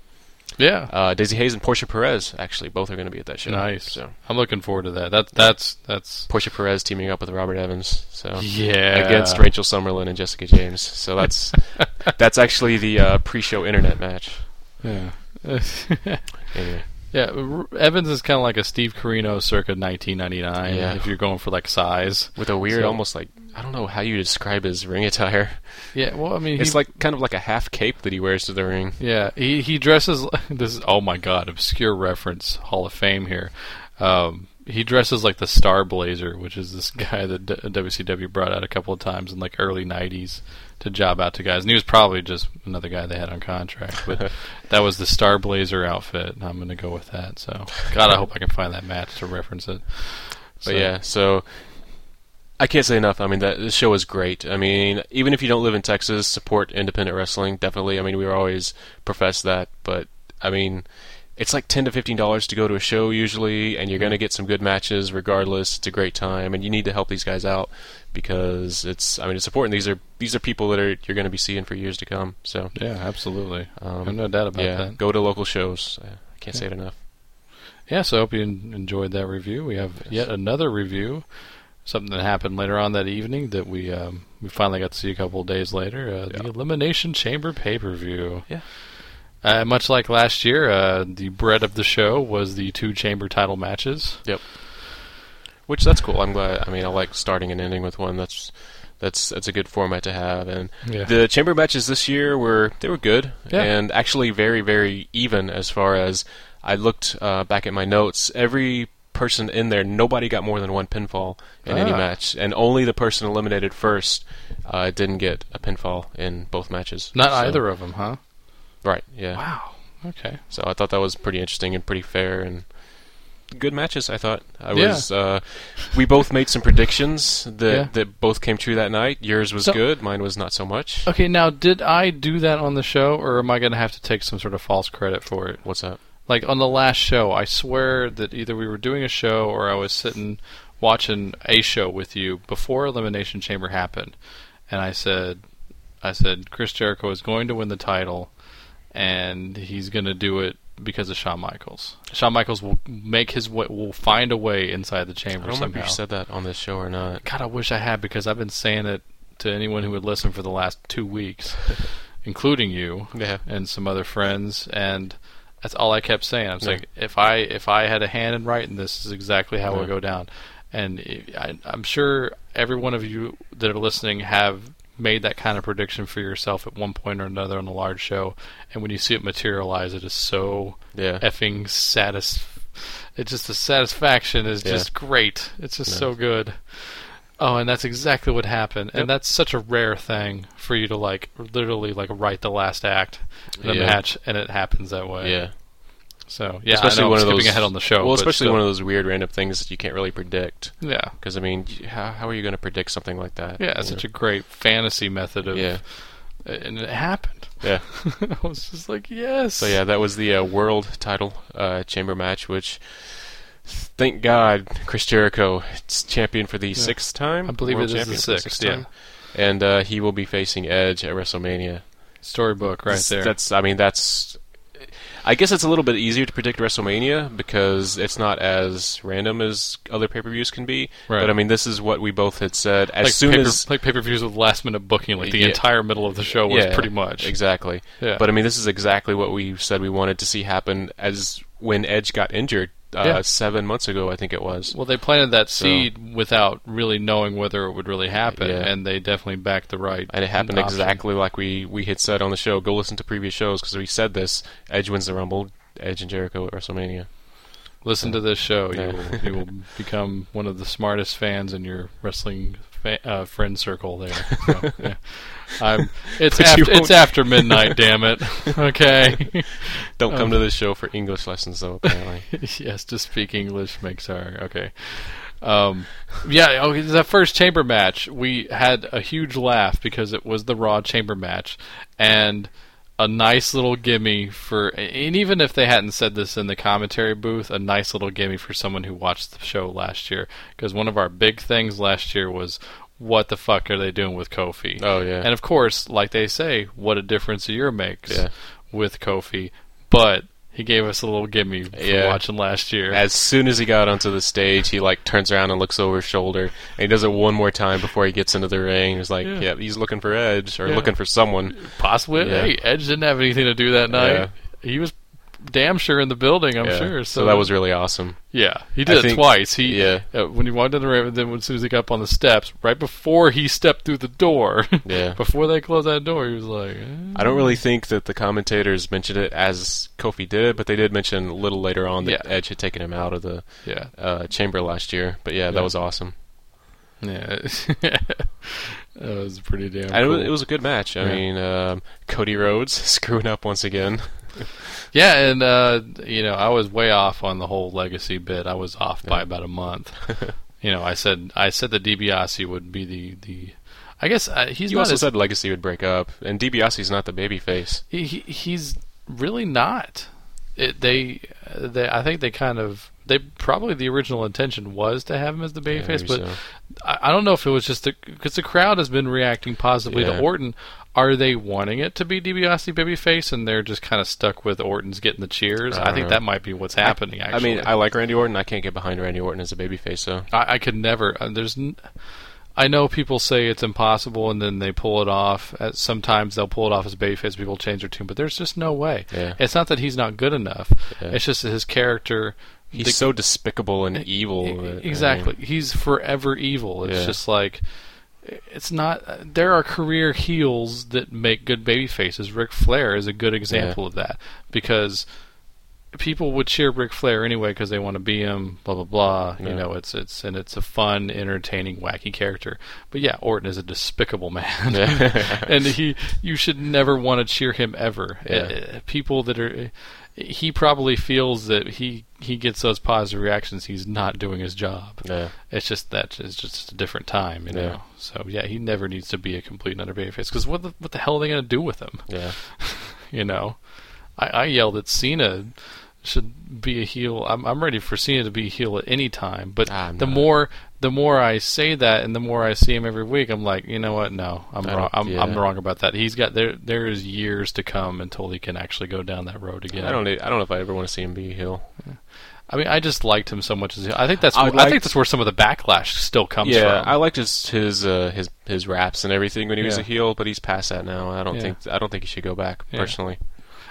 yeah, Uh, Daisy Hayes and Portia Perez actually both are going to be at that show. nice. So I'm looking forward to that. That that's that's Portia Perez teaming up with Robert Evans. So yeah against Rachel Summerlin and Jessica James. So that's <laughs> that's actually the uh, pre-show internet match. Yeah. Anyway, yeah, Evans is kind of like a Steve Corino circa 1999. Yeah. If you're going for like size. with a weird, So- almost like I don't know how you describe his ring attire. Yeah. Well, I mean, It's he, like kind of like a half cape that he wears to the ring. Yeah, he he dresses. <laughs> This is oh my god, obscure reference, Hall of Fame here. Um, he dresses like the Star Blazer, which is this guy that D- WCW brought out a couple of times in like early '90s to job out to guys, and he was probably just another guy they had on contract. But <laughs> that was the Star Blazer outfit. and I'm going to go with that. So, God, I hope I can find that match to reference it. But yeah, so I can't say enough. I mean, that this show is great. I mean, even if you don't live in Texas, support independent wrestling. Definitely. I mean, we always profess that, but I mean, it's like ten to fifteen dollars to go to a show usually, and you're going to get some good matches regardless. It's a great time, and you need to help these guys out because it's. I mean, it's important. These are these are people that are you're going to be seeing for years to come. So yeah, absolutely. um, no doubt about yeah, that. go to local shows. I can't say it enough. Yeah, so I hope you enjoyed that review. We have yet another review, something that happened later on that evening that we um, we finally got to see a couple of days later. Uh, The Elimination Chamber pay per view. Yeah. Uh, much like last year, uh, the bread of the show was the two chamber title matches. Yep. Which that's cool. I'm glad. I mean, I like starting and ending with one. That's that's that's a good format to have. And Yeah. the chamber matches this year were they were good Yeah. and actually very very even as far as I looked uh, back at my notes. Every person in there, nobody got more than one pinfall in any Ah. match, and only the person eliminated first uh, didn't get a pinfall in both matches. Not So- either of them, huh? Right. Yeah. Wow. Okay. So I thought that was pretty interesting and pretty fair and good matches. I thought I Yeah. was. Uh, we both made some predictions that Yeah. that both came true that night. Yours was So- good. Mine was not so much. Okay, now did I do that on the show, or am I going to have to take some sort of false credit for it? What's that? like on the last show, I swear that either we were doing a show or I was sitting watching a show with you before Elimination Chamber happened, and I said, I said Chris Jericho is going to win the title, and he's going to do it because of Shawn Michaels. Shawn Michaels will make his way, will find a way inside the chamber. I don't remember somehow. if you said that on this show or not. God, I wish I had because I've been saying it to anyone who would listen for the last two weeks, <laughs> including you Yeah. and some other friends, and that's all I kept saying. I was Yeah. like, if I if I had a hand in writing this, is exactly how it Yeah. would go down. And eh, I, I'm sure every one of you that are listening have made that kind of prediction for yourself at one point or another on a large show, and when you see it materialize, it is so Yeah. effing satis. It's just the satisfaction is Yeah. just great. It's just so good. Oh, and that's exactly what happened, Yep. and that's such a rare thing for you to like literally like write the last act in a Yeah. match, and it happens that way. Yeah. So yeah, especially know one I'm of those ahead on the show. Well, especially still. one of those weird random things that you can't really predict. yeah, Because I mean, how, how are you going to predict something like that? yeah, it's such a great fantasy method of, Yeah. and it happened. yeah. <laughs> I was just like, yes. So yeah, that was the uh, world title uh, chamber match, which thank God Chris Jericho is champion for the sixth time. I believe World it is the the sixth, time. and uh, he will be facing Edge at WrestleMania. storybook right there. That's I mean that's. I guess it's a little bit easier to predict WrestleMania because it's not as random as other pay-per-views can be. Right. But I mean, this is what we both had said as like soon paper, as like pay per views with last minute booking, like the Yeah. entire middle of the show was yeah, pretty much. exactly. Yeah. But I mean, this is exactly what we said we wanted to see happen as when Edge got injured uh, Yeah. seven months ago, I think it was. Well, they planted that So- seed without really knowing whether it would really happen, Yeah. and they definitely backed the right. And it happened option. exactly like we, we had said on the show. Go listen to previous shows because we said this. Edge wins the Rumble. Edge and Jericho at WrestleMania. Listen to this show. Yeah. You will you will <laughs> become one of the smartest fans in your wrestling fa- uh, friend circle. There, <laughs> so, yeah. I'm, <laughs> it's after it's after midnight. damn it. <laughs> Okay. <laughs> Don't come Um, to this show for English lessons, though. Apparently, yes, to speak English makes our okay. Um, yeah, okay, that first chamber match, we had a huge laugh because it was the Raw chamber match, and a nice little gimme for, and even if they hadn't said this in the commentary booth, a nice little gimme for someone who watched the show last year. Because one of our big things last year was, what the fuck are they doing with Kofi? Oh, yeah. And of course, like they say, what a difference a year makes Yeah. with Kofi. But he gave us a little gimme for Yeah. watching last year. as soon as he got onto the stage, he like turns around and looks over his shoulder, and he does it one more time before he gets into the ring. He's like, Yeah. "Yeah, he's looking for Edge or looking for someone." Possibly. Hey, Edge didn't have anything to do that night. He was damn sure in the building. I'm Yeah. sure. So, so that was really awesome. yeah. He I did it think- twice. He yeah. uh, when he walked in the ring, then as soon as he got up on the steps, right before he stepped through the door, <laughs> Yeah. before they closed that door, he was like, eh. I don't really think that the commentators mentioned it as Kofi did it, but they did mention a little later on that Yeah. Edge had taken him out of the yeah, uh, chamber last year. But yeah, that Yeah. was awesome. yeah. <laughs> that was pretty damn. And it, was, it was a good match. I mean, um, Cody Rhodes <laughs> screwing up once again. <laughs> Yeah, and uh, you know, I was way off on the whole legacy bit. I was off by about a month. <laughs> you know, I said I said that DiBiase would be the the. I guess uh, he's you also as, said Legacy would break up, and DiBiase's not the baby face. he, he he's really not. It, they they I think they kind of they probably the original intention was to have him as the Yeah, babyface, maybe but so. I, I don't know if it was just because the crowd has been reacting positively Yeah. to Orton. Are they wanting it to be DiBiase babyface, and they're just kind of stuck with Orton's getting the cheers? I I, think know. that might be what's happening. I Actually, mean, I like Randy Orton. I can't get behind Randy Orton as a babyface, so I, I could never. Uh, there's, n- I know people say it's impossible, and then they pull it off. Uh, sometimes they'll pull it off as babyface. People change their tune, but there's just no way. Yeah. It's not that he's not good enough. Yeah. It's just that his character. he's the- so despicable and evil. E- that- I exactly. mean, He's forever evil. It's Yeah. just like it's not. There are career heels that make good baby faces. Ric Flair is a good example of that because people would cheer Ric Flair anyway because they want to be him. Blah blah blah. You know, it's it's and it's a fun, entertaining, wacky character. But yeah, Orton is a despicable man, Yeah. <laughs> and he you should never want to cheer him ever. Yeah. Uh, people that are he probably feels that he he gets those positive reactions. He's not doing his job. yeah. It's just that it's just a different time, you know. Yeah. So yeah, he never needs to be a complete and utter babyface because what the what the hell are they going to do with him? Yeah. <laughs> You know, I, I yelled that Cena should be a heel. I'm I'm ready for Cena to be a heel at any time, but I'm the not. more the more I say that and the more I see him every week, I'm like, you know what? No, I'm wrong. I'm, yeah. I'm wrong about that. He's got there. There is years to come until he can actually go down that road again. I don't. I don't know if I ever want to see him be a heel. I mean, I just liked him so much as I think that's I I, think that's where some of the backlash still comes yeah, from. I liked his his uh, his his raps and everything when he was a heel, but he's past that now. I don't Yeah. think I don't think he should go back Yeah. personally.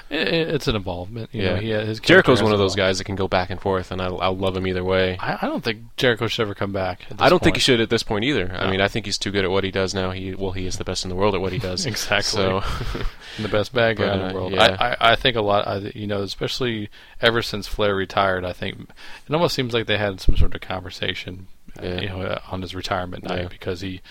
I- I- it's an involvement. You Yeah. know, he, his Jericho's one of those guys that can go back and forth, and I, I'll love him either way. I, I don't think Jericho should ever come back. I don't think he should at this point either. I mean, I think he's too good at what he does now. He well, he is the best in the world at what he does. <laughs> Exactly. So <laughs> the best bad guy But, in uh, the world. yeah. I, I, I think a lot. I, you know, especially ever since Flair retired, I think it almost seems like they had some sort of conversation, uh, Yeah. you know, uh, on his retirement night Yeah. because he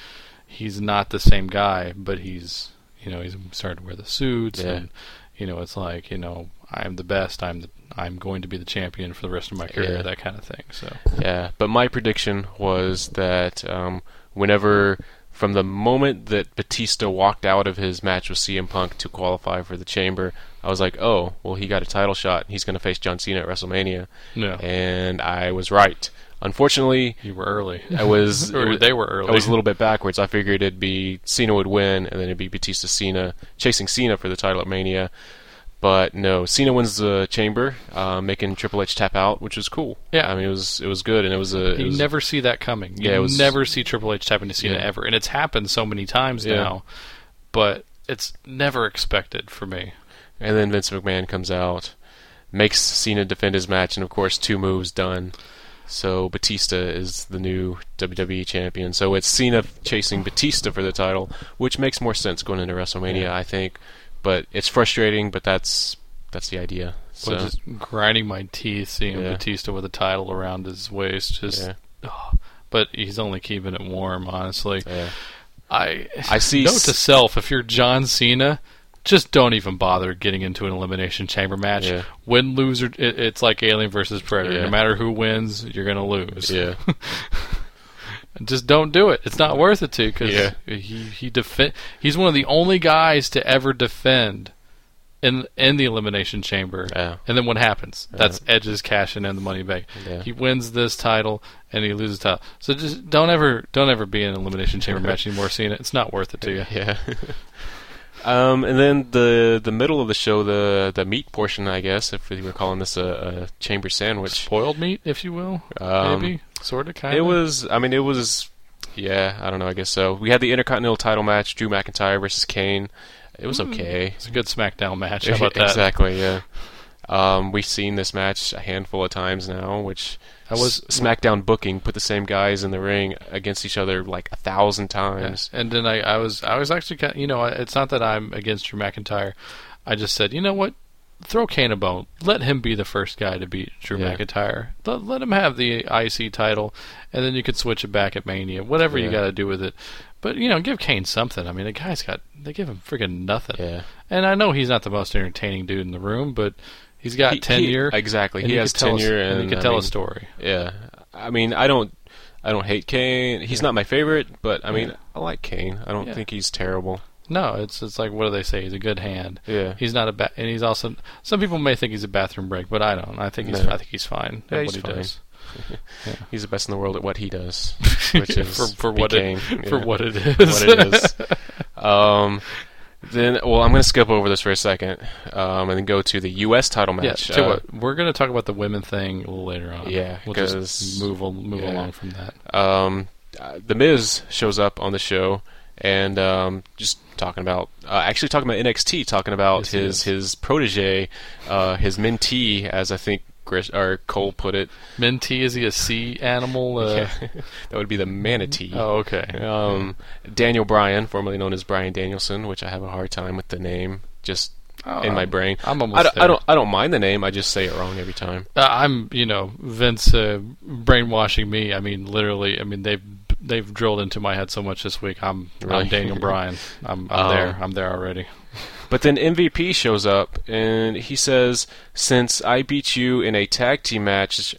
he's not the same guy, but he's you know he's started to wear the suits Yeah. and you know it's like you know I'm the best. I'm the, I'm going to be the champion for the rest of my career. Yeah. That kind of thing. So Yeah, but my prediction was that um, whenever, from the moment that Batista walked out of his match with CM Punk to qualify for the Chamber, I was like, oh, well, he got a title shot. He's going to face John Cena at WrestleMania. Yeah. And I was right. Unfortunately, you were early. I was. <laughs> Was- they were early. I was a little bit backwards. I figured it'd be Cena would win, and then it'd be Batista Cena chasing Cena for the title at Mania. But no, Cena wins the Chamber, uh, making Triple H tap out, which was cool. Yeah. I mean it was it was good, and it was a. It You was, never see that coming. You Yeah, it was- never see Triple H tapping to Cena Yeah. ever, and it's happened so many times Yeah. now. But it's never expected for me. And then Vince McMahon comes out, makes Cena defend his match, and of course, two moves done. So Batista is the new WWE champion. So it's Cena chasing Batista for the title, which makes more sense going into WrestleMania, Yeah. I think. But it's frustrating, but that's that's the idea. So So just grinding my teeth seeing Yeah. Batista with a title around his waist. Just, Yeah. oh, but he's only keeping it warm. Honestly. I I see Note to self: if you're John Cena, just don't even bother getting into an elimination chamber match. Yeah. Win, lose, or it, it's like Alien versus Predator. Yeah. No matter who wins, you're gonna lose. Yeah. <laughs> Just don't do it. It's not worth it to because Yeah. he he defend. He's one of the only guys to ever defend in in the elimination chamber. Yeah. And then what happens? That's Edge's cashing in the money back. Yeah. He wins this title and he loses title. So just don't ever don't ever be in an elimination chamber <laughs> match anymore. Seeing it, it's not worth it to you. Yeah. <laughs> um, and then the the middle of the show, the the meat portion, I guess, if we were calling this a, a chamber sandwich. Spoiled meat, if you will, Um, maybe sort of kind. It was. I mean, it was. Yeah, I don't know. I guess so. We had the Intercontinental Title match: Drew McIntyre versus Kane. It was okay. It's a good SmackDown match. How <laughs> about that? exactly. Yeah. Um, we've seen this match a handful of times now, which I was- SmackDown booking put the same guys in the ring against each other like a thousand Yeah. times. And then I, I was I was actually kind you know it's not that I'm against Drew McIntyre. I just said you know what, throw Kane a bone. Let him be the first guy to beat Drew Yeah. McIntyre. Let, let him have the IC title, and then you could switch it back at Mania. Whatever you got to do with it. But you know, give Kane something. I mean, the guy's got they give him freaking nothing. Yeah. And I know he's not the most entertaining dude in the room, but he's got He- he- tenure. exactly. and He has tell us- tenure, and he can I tell mean, a story. Yeah, I mean, I don't, I don't hate Kane. He's not my favorite, but I mean, Yeah. I like Kane. I don't Yeah. think he's terrible. No, it's it's like what do they say? He's a good hand. Yeah. He's not a ba- and he's also some people may think he's a bathroom break, but I don't. I think he's No. I think he's fine Yeah, at he's what he fine. does. <laughs> He's the best in the world at what he does, <laughs> which is for for what it for what it is. what it is. <laughs> um, then, well, I'm going to skip over this for a second, um, and then go to the U.S. title match. you Uh, we're going to talk about the women thing a little later on. Yeah, we'll just move move yeah. along from that. um, the Miz shows up on the show and um, just talking about uh, actually talking about NXT, talking about Yes, his his protege, uh, his mentee, as I think Or Cole put it. Minty is he a sea animal? Uh, Yeah, <laughs> that would be the manatee. Oh, okay. Um, Daniel Bryan, formerly known as Bryan Danielson, which I have a hard time with the name just Oh, in my brain. I'm almost I don't, I don't. I don't mind the name. I just say it wrong every time. Uh, I'm, you know, Vince uh, brainwashing me. I mean, literally. I mean, they've they've drilled into my head so much this week. I'm I'm Daniel <laughs> Bryan. I'm I'm Um, there. I'm there already. But then MVP shows up and he says, "Since I beat you in a tag team match,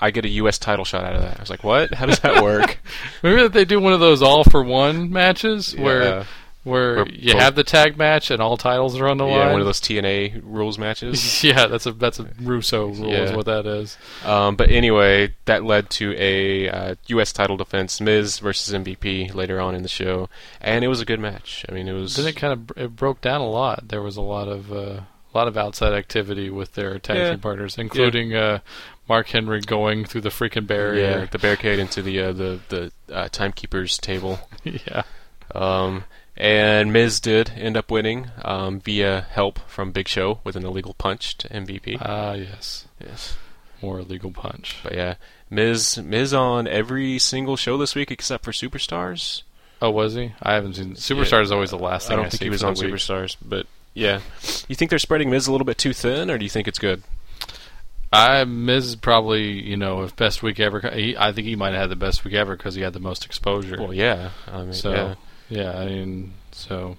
I get a U.S. title shot out of that." I was like, "What? How does that work?" <laughs> Remember that they do one of those all for one matches Yeah. where Where you both- have the tag match and all titles are on the line. yeah, one of those TNA rules matches. <laughs> yeah, that's a that's a Russo rule is what that is. um, but anyway, that led to a uh, U.S. title defense, Miz versus MVP later on in the show, and it was a good match. I mean, it was. Then it kind of it broke down a lot. There was a lot of uh, a lot of outside activity with their tag Yeah. team partners, including uh, Mark Henry going through the freaking barrier. yeah, the barricade into the uh, the the uh, timekeeper's table. <laughs> yeah. Um, and Miz did end up winning um, via help from Big Show with an illegal punch to MVP. Ah, yes. yes, More illegal punch. but yeah, Miz Miz on every single show this week except for Superstars. Oh, was he? I haven't seen. Superstar is always the last I thing I, don't think see he was on week. Superstars, but yeah. You think they're spreading Miz a little bit too thin, or do you think it's good? I Miz probably you know if best week ever. He, I think he might have had the best week ever because he had the most exposure. Well, yeah. I mean, so yeah. Yeah. I mean so.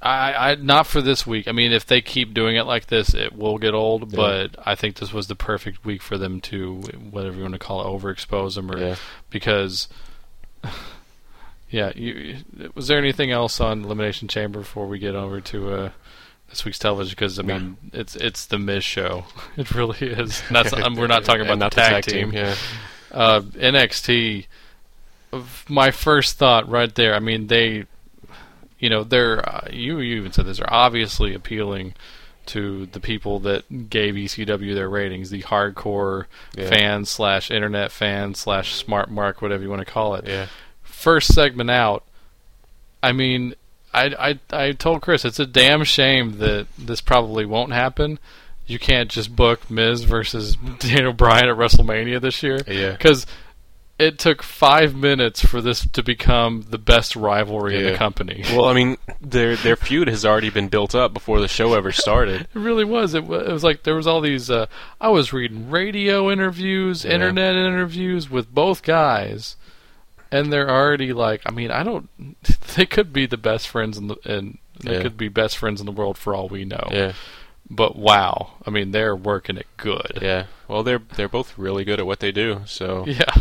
I, I not for this week. I mean, if they keep doing it like this, it will get old. But I think this was the perfect week for them to, whatever you want to call it, overexpose them, or Yeah. because, <laughs> yeah. You, was there anything else on Elimination Chamber before we get over to uh, this week's television? Because I mean, it's it's the Miz show. <laughs> It really is. <laughs> That's um, we're not talking about And not the tag, team. Yeah. Uh, NXT. My first thought right there. I mean, they, you know, they're uh, you you even said this. They're obviously appealing to the people that gave ECW their ratings, the hardcore Yeah. fans slash internet fans slash smart mark, whatever you want to call it. Yeah. First segment out. I mean, I, I I told Chris it's a damn shame that this probably won't happen. You can't just book Miz versus <laughs> Daniel Bryan at WrestleMania this year. Yeah. Because it took five minutes for this to become the best rivalry in the company. <laughs> Well, I mean, their their feud has already been built up before the show ever started. <laughs> It really was. It, wa- it was like there was all these. Uh, I was reading radio interviews, Yeah. internet interviews with both guys, and they're already like. I mean, I don't. <laughs> They could be the best friends in the and they Yeah. could be best friends in the world for all we know. Yeah. But wow, I mean, they're working it good. Yeah. Well, they're they're both really good at what they do. So Yeah,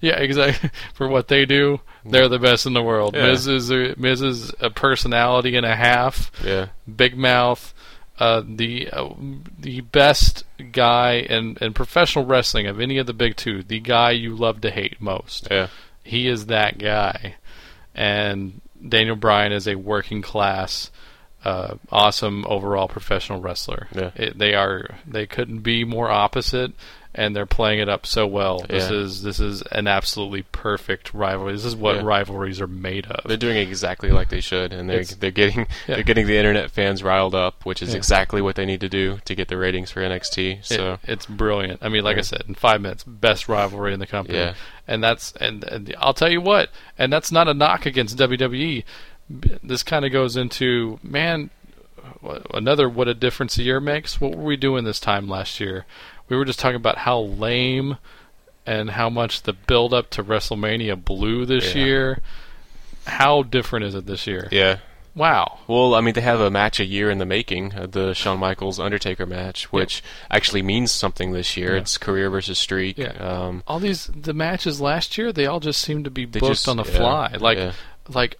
<laughs> yeah, exactly. <laughs> For what they do, they're the best in the world. Yeah. Miz is a, Miz is a personality and a half. yeah. big mouth, uh, the uh, the best guy in, in professional wrestling of any of the big two, the guy you love to hate most. Yeah. He is that guy, and Daniel Bryan is a working class, uh, awesome overall professional wrestler. Yeah. It, they are they couldn't be more opposite. And they're playing it up so well. This Yeah. is this is an absolutely perfect rivalry. This is what Yeah. rivalries are made of. They're doing exactly like they should, and they're It's- they're getting <laughs> yeah. they're getting the internet fans riled up, which is exactly what they need to do to get the ratings for NXT. It- So it's brilliant. I mean, like I said, in five minutes, best rivalry in the company. Yeah. And that's and, and I'll tell you what, and that's not a knock against WWE. This kind of goes into man, another what a difference a year makes. What were we doing this time last year? We were just talking about how lame and how much the build up to WrestleMania blew this Yeah. year. How different is it this year? yeah. Wow. Well, I mean, they have a match a year in the making, uh, the Shawn Michaels Undertaker match, which actually means something this year. Yeah. It's career versus streak. Yeah. Um, all these the matches last year they all just seem to be booked just- on the fly like like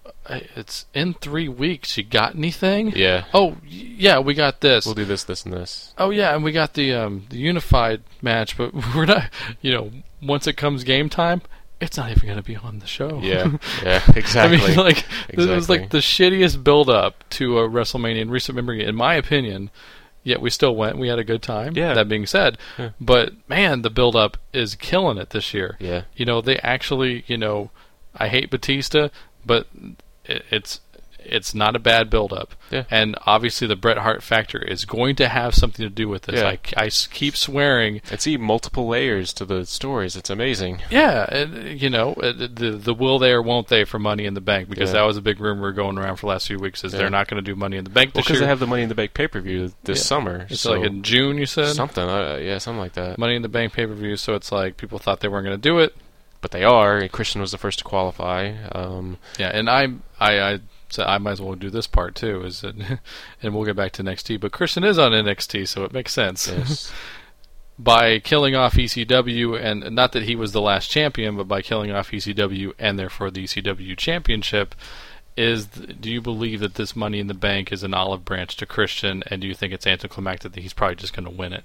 it's in three weeks you got anything yeah. oh yeah we got this We'll do this, this, and this. oh yeah and we got the um the unified match but <laughs> we're not you know once it comes game time it's not even going to be on the show Yeah. <laughs> Yeah. exactly. I Exactly. mean, like this was like the shittiest build-up to a WrestleMania in recent memory, in my opinion. Yet we still went. We had a good time. Yeah. That being said, Yeah. but man, the build-up is killing it this year. yeah. You know, they actually, you know, I hate Batista, but it, it's it's not a bad build-up. Yeah. And obviously, the Bret Hart factor is going to have something to do with this. Yeah. I, I keep swearing I see multiple layers to the stories. It's amazing. yeah, and, you know uh, the the will they or won't they for Money in the Bank because Yeah. that was a big rumor going around for the last few weeks is Yeah. they're not going to do Money in the Bank Well, because year. they have the Money in the Bank pay per view this summer. it's so like in June, you said something. Uh, yeah, something like that. Money in the Bank pay per view. So it's like people thought they weren't going to do it. But they are. Christian was the first to qualify. Um, Yeah, and I I I said I might as well do this part too. Is that, <laughs> and we'll get back to NXT. But Christian is on NXT, so it makes sense. yes. <laughs> by killing off ECW, and not that he was the last champion, but by killing off ECW and therefore the ECW championship, is do you believe that this Money in the Bank is an olive branch to Christian, and do you think it's anticlimactic that he's probably just going to win it?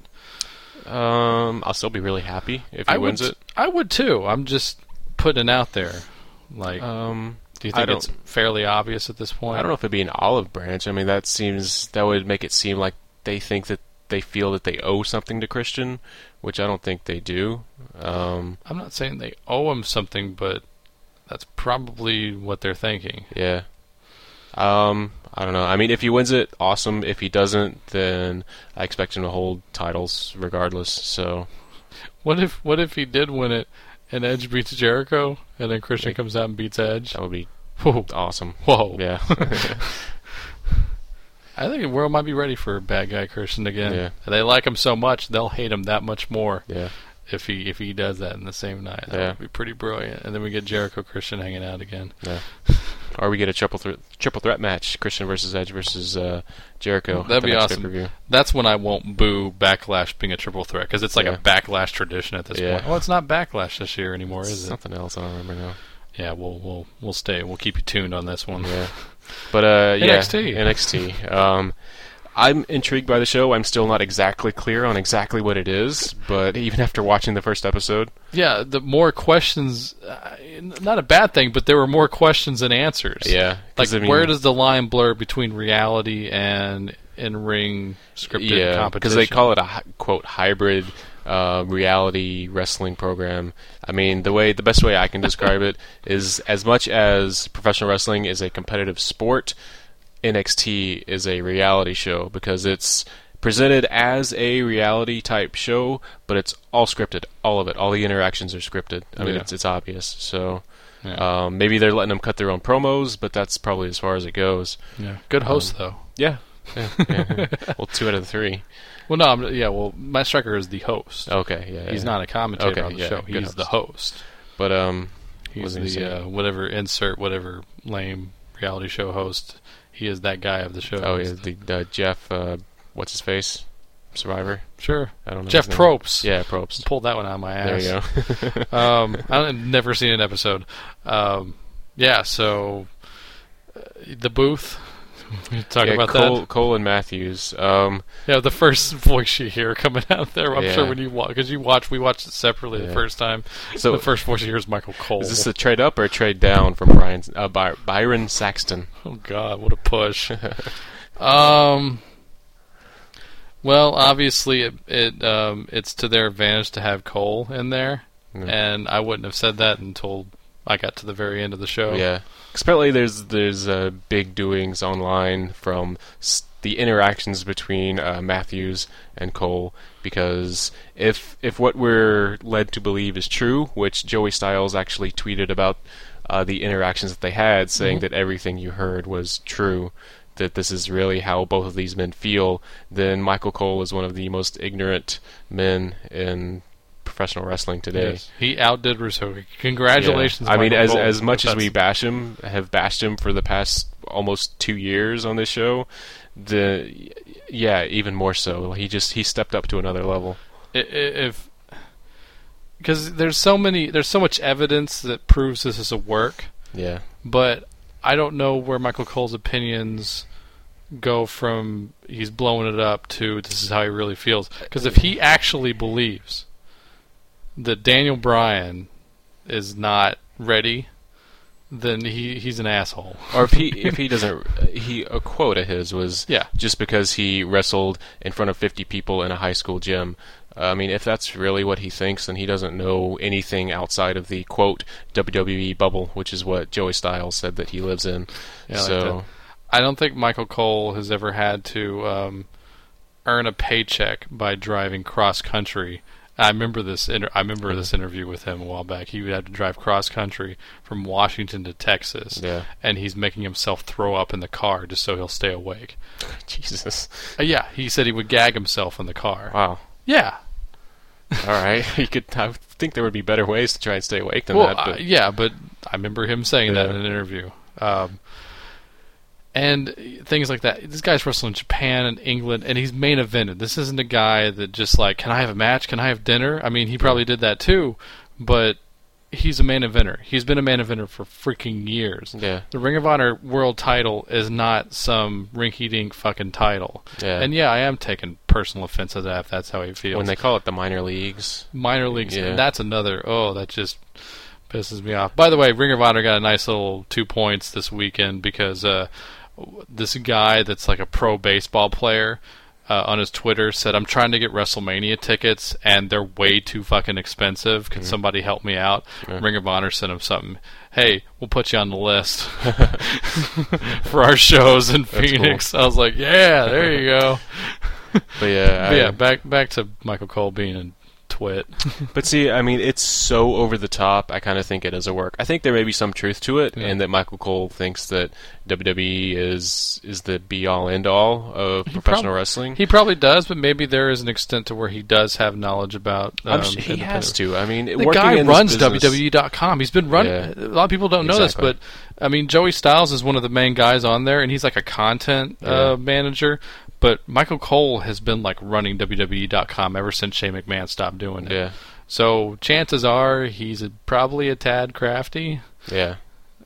Um, I'll still be really happy if he I wins would, it. I would too. I'm just putting it out there. Like, Um, do you think it's fairly obvious at this point? I don't know if it'd be an olive branch. I mean, that seems that would make it seem like they think that they feel that they owe something to Christian, which I don't think they do. Um, I'm not saying they owe him something, but that's probably what they're thinking. yeah. Um, I don't know. I mean, if he wins it, awesome. If he doesn't, then I expect him to hold titles regardless. So What if what if he did win it and Edge beats Jericho and then Christian Like- comes out and beats Edge? that would be Whoa. awesome. Whoa. Yeah. <laughs> <laughs> I think the world might be ready for bad guy Christian again. Yeah. They like him so much they'll hate him that much more yeah. if he if he does that in the same night. That Yeah. would be pretty brilliant. And then we get Jericho Christian hanging out again. Yeah. <laughs> or we get a triple triple threat match: Christian versus Edge versus uh, Jericho. That'd be awesome. pay-per-view. That's when I won't boo Backlash being a triple threat because it's like Yeah. a Backlash tradition at this Yeah. point. Well, it's not Backlash this year anymore, is it? Something else I don't remember now. Yeah, we'll we'll we'll stay. We'll keep you tuned on this one. Yeah, but uh, <laughs> yeah, NXT. NXT. Um, I'm intrigued by the show. I'm still not exactly clear on exactly what it is, but even after watching the first episode, Yeah, the more questions, uh, not a bad thing, but there were more questions than answers. yeah, like I mean, where does the line blur between reality and in-ring scripted yeah, competition? because they call it a quote hybrid uh, reality wrestling program. I mean, the way the best way I can describe it is as much as professional wrestling is a competitive sport, NXT is a reality show because it's presented as a reality type show, but it's all scripted, all of it, all the interactions are scripted. I mean, Yeah. it's it's obvious. So. Yeah. Um, maybe they're letting them cut their own promos, but that's probably as far as it goes. yeah. good host though. Yeah. yeah, yeah. <laughs> well, two out of the three. Well, no, I'm, yeah. Well, Matt Striker is the host. Okay, yeah. He's yeah. not a commentator Okay, on the yeah, show. good He's the host. But um, He's was the uh, whatever insert whatever lame reality show host. He is that guy of the show. oh yeah, the uh, Jeff. Uh, what's his face? Survivor. sure. I don't know. Jeff. Probst. Yeah, Probst. Pulled that one out of my ass. There you go. <laughs> um, I've never seen an episode. Um, yeah, so uh, the booth. <laughs> Talk yeah, about Cole, that. Cole and Matthews. Um, Yeah, the first <laughs> voice you hear coming out there. I'm Yeah. sure when you watch, because you watch, we watched it separately the first time. so the first voice you hear is Michael Cole. is this a trade up or a trade down from Brian uh, By- Byron Saxton? Oh God, what a push! <laughs> um, well, obviously it it um it's to their advantage to have Cole in there, Yeah. and I wouldn't have said that until I got to the very end of the show. Yeah, apparently there's there's uh, big doings online from s- the interactions between uh, Matthews and Cole because if if what we're led to believe is true, which Joey Styles actually tweeted about uh, the interactions that they had, saying that everything you heard was true. That this is really how both of these men feel, then Michael Cole is one of the most ignorant men in professional wrestling today. Yes. He outdid Russo. Congratulations! Yeah. I mean, as Cole, as much as we bash him, have bashed him for the past almost two years on this show, the yeah, even more so. He just he stepped up to another level. if because there's so many, there's so much evidence that proves this is a work, Yeah, but I don't know where Michael Cole's opinions go from he's blowing it up to this is how he really feels. Because if he actually believes that Daniel Bryan is not ready, then he he's an asshole. or if he <laughs> if he doesn't, he a quote of his was Yeah. just because he wrestled in front of fifty people in a high school gym. I mean, if that's really what he thinks, then he doesn't know anything outside of the quote WWE bubble, which is what Joey Styles said that he lives in. Yeah, I like so that. I don't think Michael Cole has ever had to um, earn a paycheck by driving cross country. I remember this. Inter- I remember this interview with him a while back. He had to drive cross country from Washington to Texas, Yeah. and he's making himself throw up in the car just so he'll stay awake. <laughs> Jesus, Uh, yeah, he said he would gag himself in the car. wow. Yeah, All right, <laughs> you could. I think there would be better ways to try and stay awake than well, that. uh, yeah, but I remember him saying that in an interview. Um, and things like that. This guy's wrestling in Japan and England, and he's main evented. This isn't a guy that just like, can I have a match? Can I have dinner? I mean, he probably did that too, but he's a main eventer. He's been a main eventer for freaking years. yeah, The Ring of Honor world title is not some rinky-dink fucking title. yeah. And yeah, I am taking personal offense to that if that's how he feels when they call it the minor leagues, minor leagues. Yeah. That's another. Oh, that just pisses me off. By the way, Ring of Honor got a nice little two points this weekend because uh, this guy that's like a pro baseball player. Uh, on his Twitter said, "I'm trying to get WrestleMania tickets, and they're way too fucking expensive. Can somebody help me out?" Yeah. Ring of Honor sent him something. Hey, we'll put you on the list <laughs> for our shows in <laughs> cool. Phoenix. I was like, "Yeah, there you go." but yeah, <laughs> But I- yeah, back back to Michael Cole being twit. But see, I mean, it's so over the top. I kind of think it doesn't work. I think there may be some truth to it, Yeah. and that Michael Cole thinks that WWE is is the be all end all of professional prob- wrestling. he probably does, but maybe there is an extent to where he does have knowledge about. Um, I'm he has to. I mean, The guy runs business- WWE.com. He's been running. Yeah. A lot of people don't know Exactly. this, but I mean, Joey Styles is one of the main guys on there, and he's like a content Yeah. uh, manager. But Michael Cole has been like running WWE.com ever since Shane McMahon stopped doing it. Yeah, So chances are he's a, probably a tad crafty. yeah.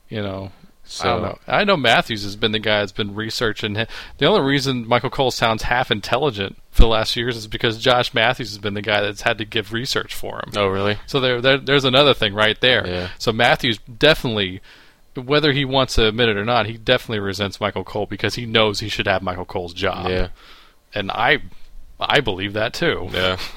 You know, So I don't know. I know Matthews has been the guy that's been researching. The only reason Michael Cole sounds half intelligent for the last few years is because Josh Matthews has been the guy that's had to give research for him. Oh, really? So there, there, there's another thing right there. Yeah. So Matthews definitely, whether he wants to admit it or not, he definitely resents Michael Cole because he knows he should have Michael Cole's job. Yeah, And I, I believe that too. yeah. <laughs>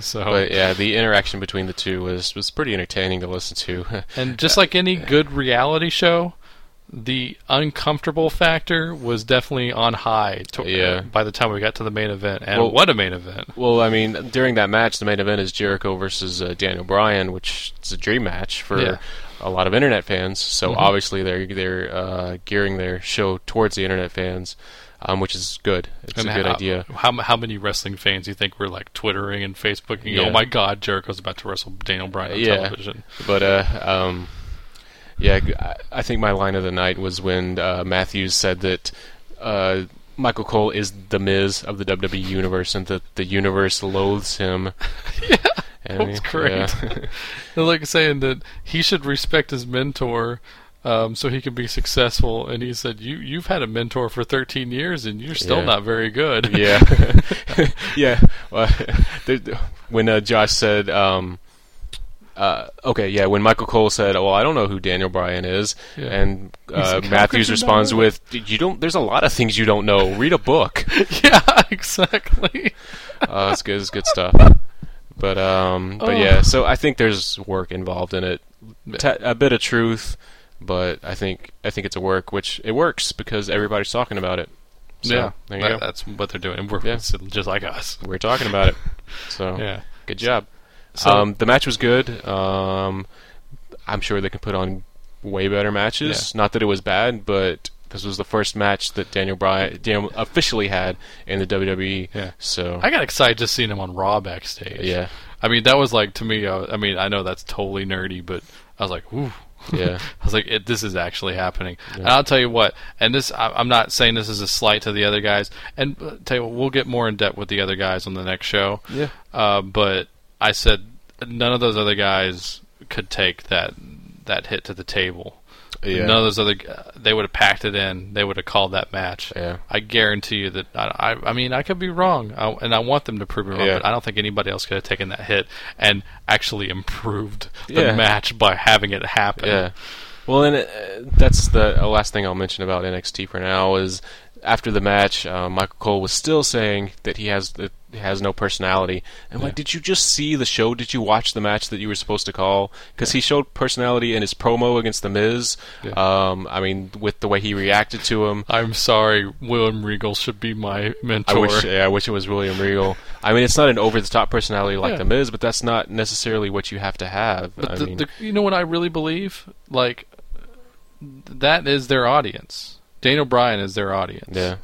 So. But yeah, the interaction between the two was was pretty entertaining to listen to. <laughs> And just like any good reality show, the uncomfortable factor was definitely on high to- Yeah. by the time we got to the main event. And Well- what a main event. Well, I mean, during that match, the main event is Jericho versus uh, Daniel Bryan, which is a dream match for Yeah. A lot of internet fans. So Mhm. obviously, they're they're uh, gearing their show towards the internet fans, um, which is good. It's And a good how, idea. How, how many wrestling fans do you think were like twittering and Facebooking? Yeah. Oh my God, Jericho's about to wrestle Daniel Bryan on Yeah. television. But uh, um, yeah, I think my line of the night was when uh, Matthews said that. Uh, Michael Cole is the Miz of the WWE universe, and that the universe loathes him. <laughs> Yeah, And that great. yeah. <laughs> Like saying that he should respect his mentor. Um, so he can be successful, and he said, "You you've had a mentor for 13 years, and you're still Yeah. not very good." yeah, <laughs> <laughs> yeah. Well, when uh, Josh said, um, uh, "Okay, yeah," when Michael Cole said, "Well, I don't know who Daniel Bryan is," Yeah. and uh, like, Matthews responds not?" with, "You don't. There's a lot of things you don't know. Read a book." yeah, exactly. uh, it's good. It's good stuff. But um, but Oh. yeah. So I think there's work involved in it. Ta a bit of truth, but I think I think it's a work, which it works because everybody's talking about it. So, yeah, there you that- go. that's what they're doing. We're Yeah. just like us. We're talking about it. So <laughs> Yeah. good job. So, um, the match was good. Um, I'm sure they can put on way better matches. Not that it was bad, but this was the first match that Daniel Bryan Daniel officially had in the WWE. Yeah. So I got excited just seeing him on Raw backstage. yeah, I mean, that was like to me. I mean, I know that's totally nerdy, but I was like, ooh. <laughs> Yeah. I was like, it, this is actually happening. And I'll tell you what, and this, I, I'm not saying this is a slight to the other guys. And uh, tell you what, we'll get more in depth with the other guys on the next show. yeah, Uh, but I said none of those other guys could take that that hit to the table. Yeah. None of those other, they would have packed it in. They would have called that match. Yeah. I guarantee you that. I, I, I mean, I could be wrong, I, and I want them to prove me wrong. Yeah. But I don't think anybody else could have taken that hit and actually improved the Yeah. match by having it happen. Yeah. Well, and uh, that's the uh, last thing I'll mention about NXT for now is after the match, uh, Michael Cole was still saying that he has that he has no personality. And I'm like, did you just see the show? Did you watch the match that you were supposed to call? Because he showed personality in his promo against the Miz. Yeah. Um, I mean, with the way he reacted to him. I'm sorry, William Regal should be my mentor. I wish, yeah, I wish it was William Regal. I mean, it's not an over-the-top personality like Yeah. the Miz, but that's not necessarily what you have to have. But I the, mean, the, you know what I really believe? Like, that is their audience. Daniel Bryan is their audience. yeah,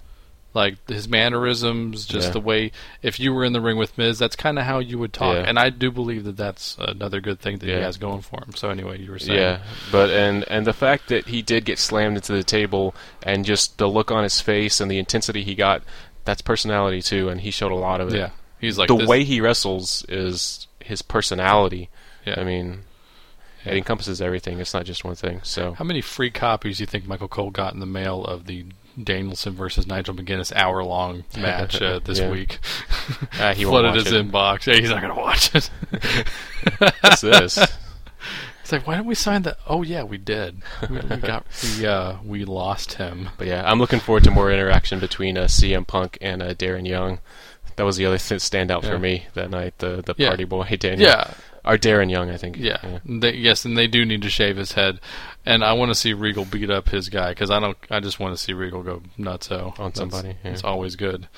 Like his mannerisms, just Yeah. the way. If you were in the ring with Miz, that's kind of how you would talk. Yeah. And I do believe that that's another good thing that he has going for him. So anyway, you were saying. Yeah, but and and the fact that he did get slammed into the table and just the look on his face and the intensity he got, that's personality too, and he showed a lot of it. Yeah. He's like the this- way he wrestles is his personality. Yeah. I mean, it encompasses everything. It's not just one thing. So How many free copies do you think Michael Cole got in the mail of the Danielson versus Nigel McGuinness hour long <laughs> match uh, this Yeah. week? Ah, <laughs> he Flooded his it. inbox. Yeah, he's not going to watch it. <laughs> What's this? It's like, why didn't we sign the? Oh yeah, we did. We, we got we uh we lost him. But yeah, I'm looking forward to more interaction between uh, CM Punk and uh, Darren Young. That was the other th- standout Yeah. for me that night. The the Yeah. party boy Daniel. Yeah, Or Darren Young, I think. yeah. They, yes, and they do need to shave his head, and I want to see Regal beat up his guy because I don't. I just want to see Regal go nutso On That's- somebody, yeah. It's always good.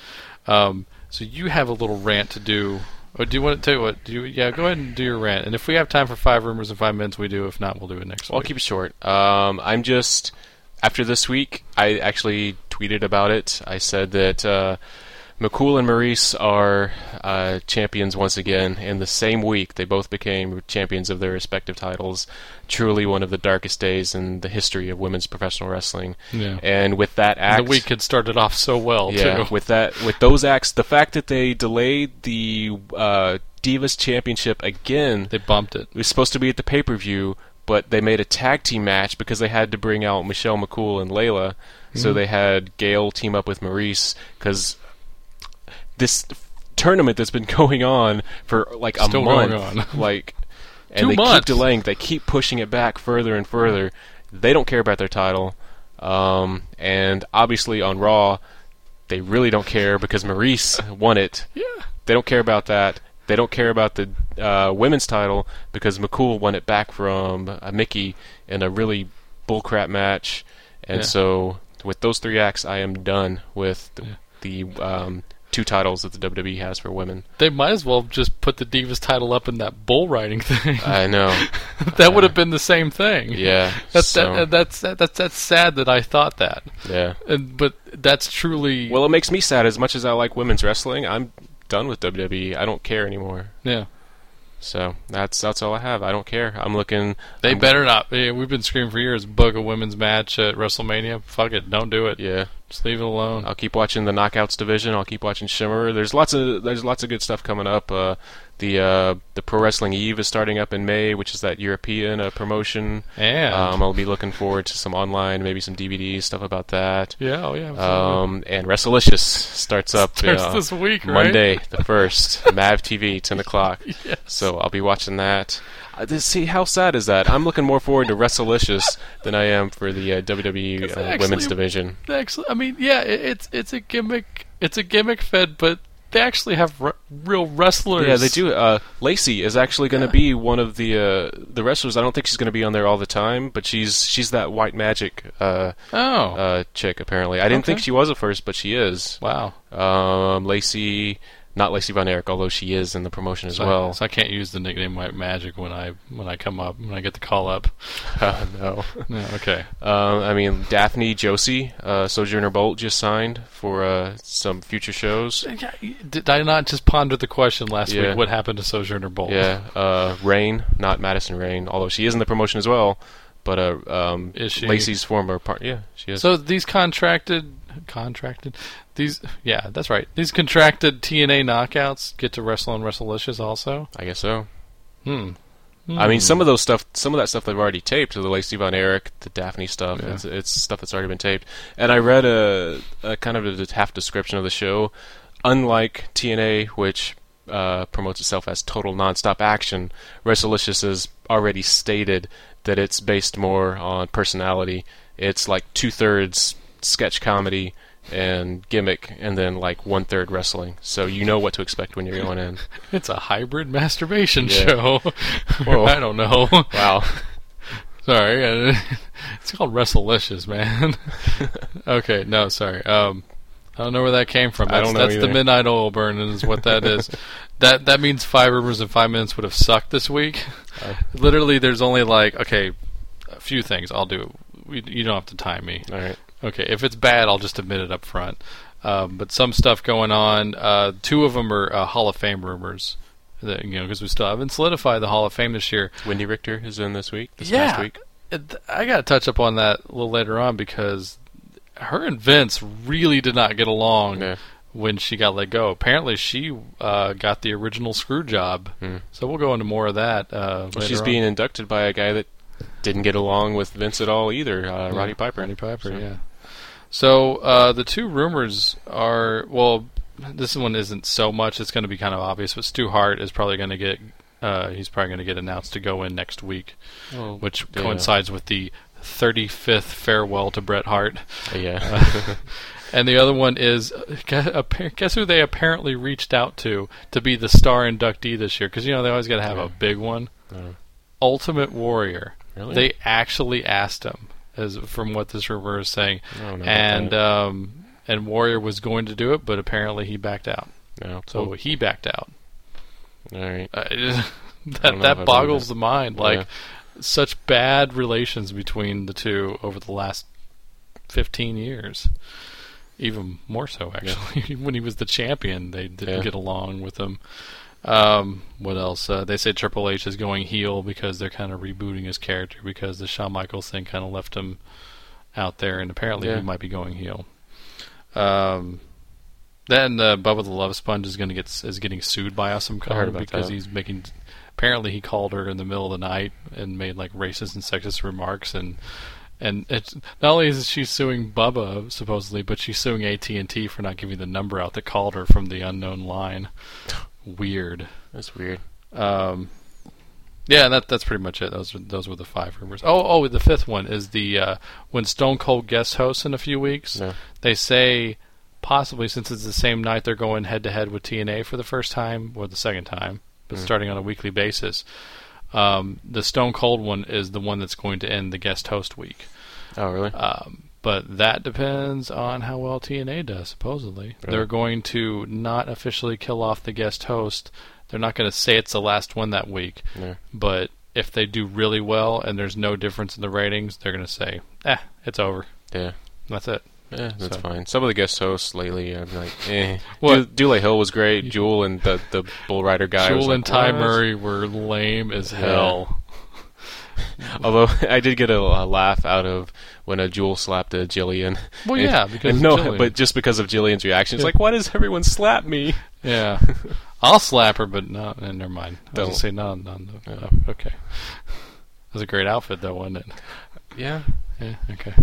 Um, so you have a little rant to do Or do you want to tell you what? Do you? Yeah, go ahead and do your rant. And if we have time for five rumors in five minutes, we do. If not, we'll do it next Well, I'll keep it short. Um, I'm just after this week. I actually tweeted about it. I said that uh, McCool and Maryse are uh, champions once again in the same week. They both became champions of their respective titles. Truly, one of the darkest days in the history of women's professional wrestling. Yeah. And with that act, the week had started off so well yeah, too. with that, with those acts, the fact that they delayed the uh, Divas Championship again They bumped it. it was supposed to be at the pay per view, but they made a tag team match because they had to bring out Michelle McCool and Layla. Mm-hmm. So they had Gail team up with Maryse because this tournament that's been <laughs> going on for like a Still month, going on. <laughs> like, and Two they months. keep delaying. They keep pushing it back further and further. They don't care about their title, um, and obviously on Raw, they really don't care because Maryse won it. Yeah. They don't care about that. They don't care about the uh, women's title because McCool won it back from uh, Mickie in a really bullcrap match. And Yeah. so, with those three acts, I am done with the, the um, two titles that the WWE has for women. They might as well just put the Divas title up in that bull riding thing. I know. <laughs> that would have been the same thing. Yeah. <laughs> That's so, that, that's that, that's that's sad that I thought that. yeah. And, but that's truly Well, it makes me sad. As much as I like women's wrestling, I'm done with WWE. I don't care anymore. yeah. So that's that's all I have. I don't care. I'm looking. They I'm- better not. Yeah, we've been screaming for years. Book a women's match at WrestleMania. Fuck it, don't do it. Yeah. Just leave it alone. I'll keep watching the Knockouts division. I'll keep watching Shimmer. There's lots of there's lots of good stuff coming up. Uh, the uh, the Pro Wrestling Eve is starting up in May, which is that European uh, promotion. And Um, I'll be looking forward to some online, maybe some DVDs, stuff about that. yeah, oh yeah. Um, and Wrestlelicious starts up Starts uh, this week, right? Monday the first, <laughs> Mav TV, ten o'clock. <laughs> Yes. So I'll be watching that. Uh, see how sad is that? I'm looking more forward to Wrestlelicious than I am for the uh, WWE uh, actually- women's division. Actually, I mean, yeah, it, it's it's a gimmick. It's a gimmick fed, but they actually have re- real wrestlers. Yeah, they do. Uh, Lacey is actually going to Yeah. be one of the uh, the wrestlers. I don't think she's going to be on there all the time, but she's she's that white magic uh, Oh, uh, chick. Apparently, I didn't think she was at first, but she is. wow. Um, Lacey, not Lacey Von Erich, although she is in the promotion as So, well. so I can't use the nickname White Magic when I when I come up when I get the call up. Uh, no. No, okay. Um, I mean, Daffney Josie, uh, Sojourner Bolt just signed for uh, some future shows. Did I not just ponder the question last Yeah. week? What happened to Sojourner Bolt? Yeah, uh, Rain, not Madison Rain, although she is in the promotion as well. But uh, um, Is she? Lacey's former part? Yeah, she is. So these contracted, contracted, these yeah, that's right. These contracted TNA knockouts get to wrestle on WrestleLicious also. I guess so. Hmm. I mean, some of those stuff, some of that stuff they've already taped. The Lacey Von Erich, the Daffney stuff. Yeah. It's, it's stuff that's already been taped. And I read a, a kind of a half description of the show. Unlike TNA, which uh, promotes itself as total nonstop action, WrestleLicious has already stated that it's based more on personality. It's like two thirds sketch comedy and gimmick, and then like one third wrestling. So you know what to expect when you're going in. <laughs> It's a hybrid masturbation Yeah. show. <laughs> I don't know. Wow. <laughs> sorry, it's called WrestleLicious, man. okay, no, sorry. Um, I don't know where that came from. I don't know that's the midnight oil burn, is what that is. that that means five rumors in five minutes would have sucked this week. Uh. Literally, there's only like okay, a few things I'll do. We, you don't have to time me. All right. Okay, if it's bad, I'll just admit it up front. Um, but some stuff going on. Uh, two of them are uh, Hall of Fame rumors. That, you know, because we still haven't solidified the Hall of Fame this year. Wendi Richter is in this week. This yeah, past week. it- I got to touch up on that a little later on because her and Vince really did not get along Yeah. when she got let go. Apparently, she uh, got the original screw job. Hmm. So we'll go into more of that. Uh, Well, she's later being inducted by a guy that didn't get along with Vince at all either, uh, Roddy Piper. Roddy Piper, So- yeah. So uh, the two rumors are well, this one isn't so much. It's going to be kind of obvious, but Stu Hart is probably going to get. Uh, he's probably going to get announced to go in next week, Well, which yeah. coincides with the 35th farewell to Bret Hart. Uh, yeah. <laughs> And the other one is guess, who they apparently reached out to to be the star inductee this year? Because you know they always got to have a big one. Uh, Ultimate Warrior. Really? They actually asked him, as from what this rumor is saying, I don't know about and um, and Warrior was going to do it, but apparently he backed out. no. So Well, he backed out. All right. Uh, <laughs> that know if I that boggles the mind. Like Yeah. such bad relations between the two over the last fifteen years. Even more so, actually. <laughs> when he was the champion, they didn't Yeah. get along with him. Um, what else? Uh, they say Triple H is going heel because they're kind of rebooting his character because the Shawn Michaels thing kind of left him out there, and apparently Yeah. he might be going heel. Um, then uh, Bubba the Love Sponge is going to get is getting sued by Awesome Kong because that. he's making. Apparently, he called her in the middle of the night and made like racist and sexist remarks, and and it's not only is she suing Bubba supposedly, but she's suing AT and T for not giving the number out that called her from the unknown line. <laughs> Weird. That's weird. Um, yeah, that that's pretty much it. Those were, those were the five rumors. Oh, oh, the fifth one is the uh, when Stone Cold guest hosts in a few weeks. No. They say possibly since it's the same night they're going head to head with TNA for the first time or the second time, but starting on a weekly basis. Um, the Stone Cold one is the one that's going to end the guest host week. Oh, really? Um, but that depends on how well TNA does, supposedly. Really? They're going to not officially kill off the guest host. They're not going to say it's the last one that week. No. But if they do really well and there's no difference in the ratings, they're going to say, eh, it's over. Yeah. That's it. Yeah, that's So- fine. Some of the guest hosts lately, I'm like, <laughs> eh. Du- Dule Hill was great. Jewel and the the Bull Rider guy. was Jewel like, and Ty "What?" Murray were lame as Yeah. hell. <laughs> Although I did get a, a laugh out of when a Jewel slapped a Jillian. Well, And- yeah, because no, Jillian. but just because of Jillian's reaction, it's Yeah. like, why does everyone slap me? Yeah. <laughs> I'll slap her, but no, eh, never mind. I was Don't. to say no, no, no. Yeah. Oh, okay. That was a great outfit, though, wasn't it? Yeah. Yeah, okay.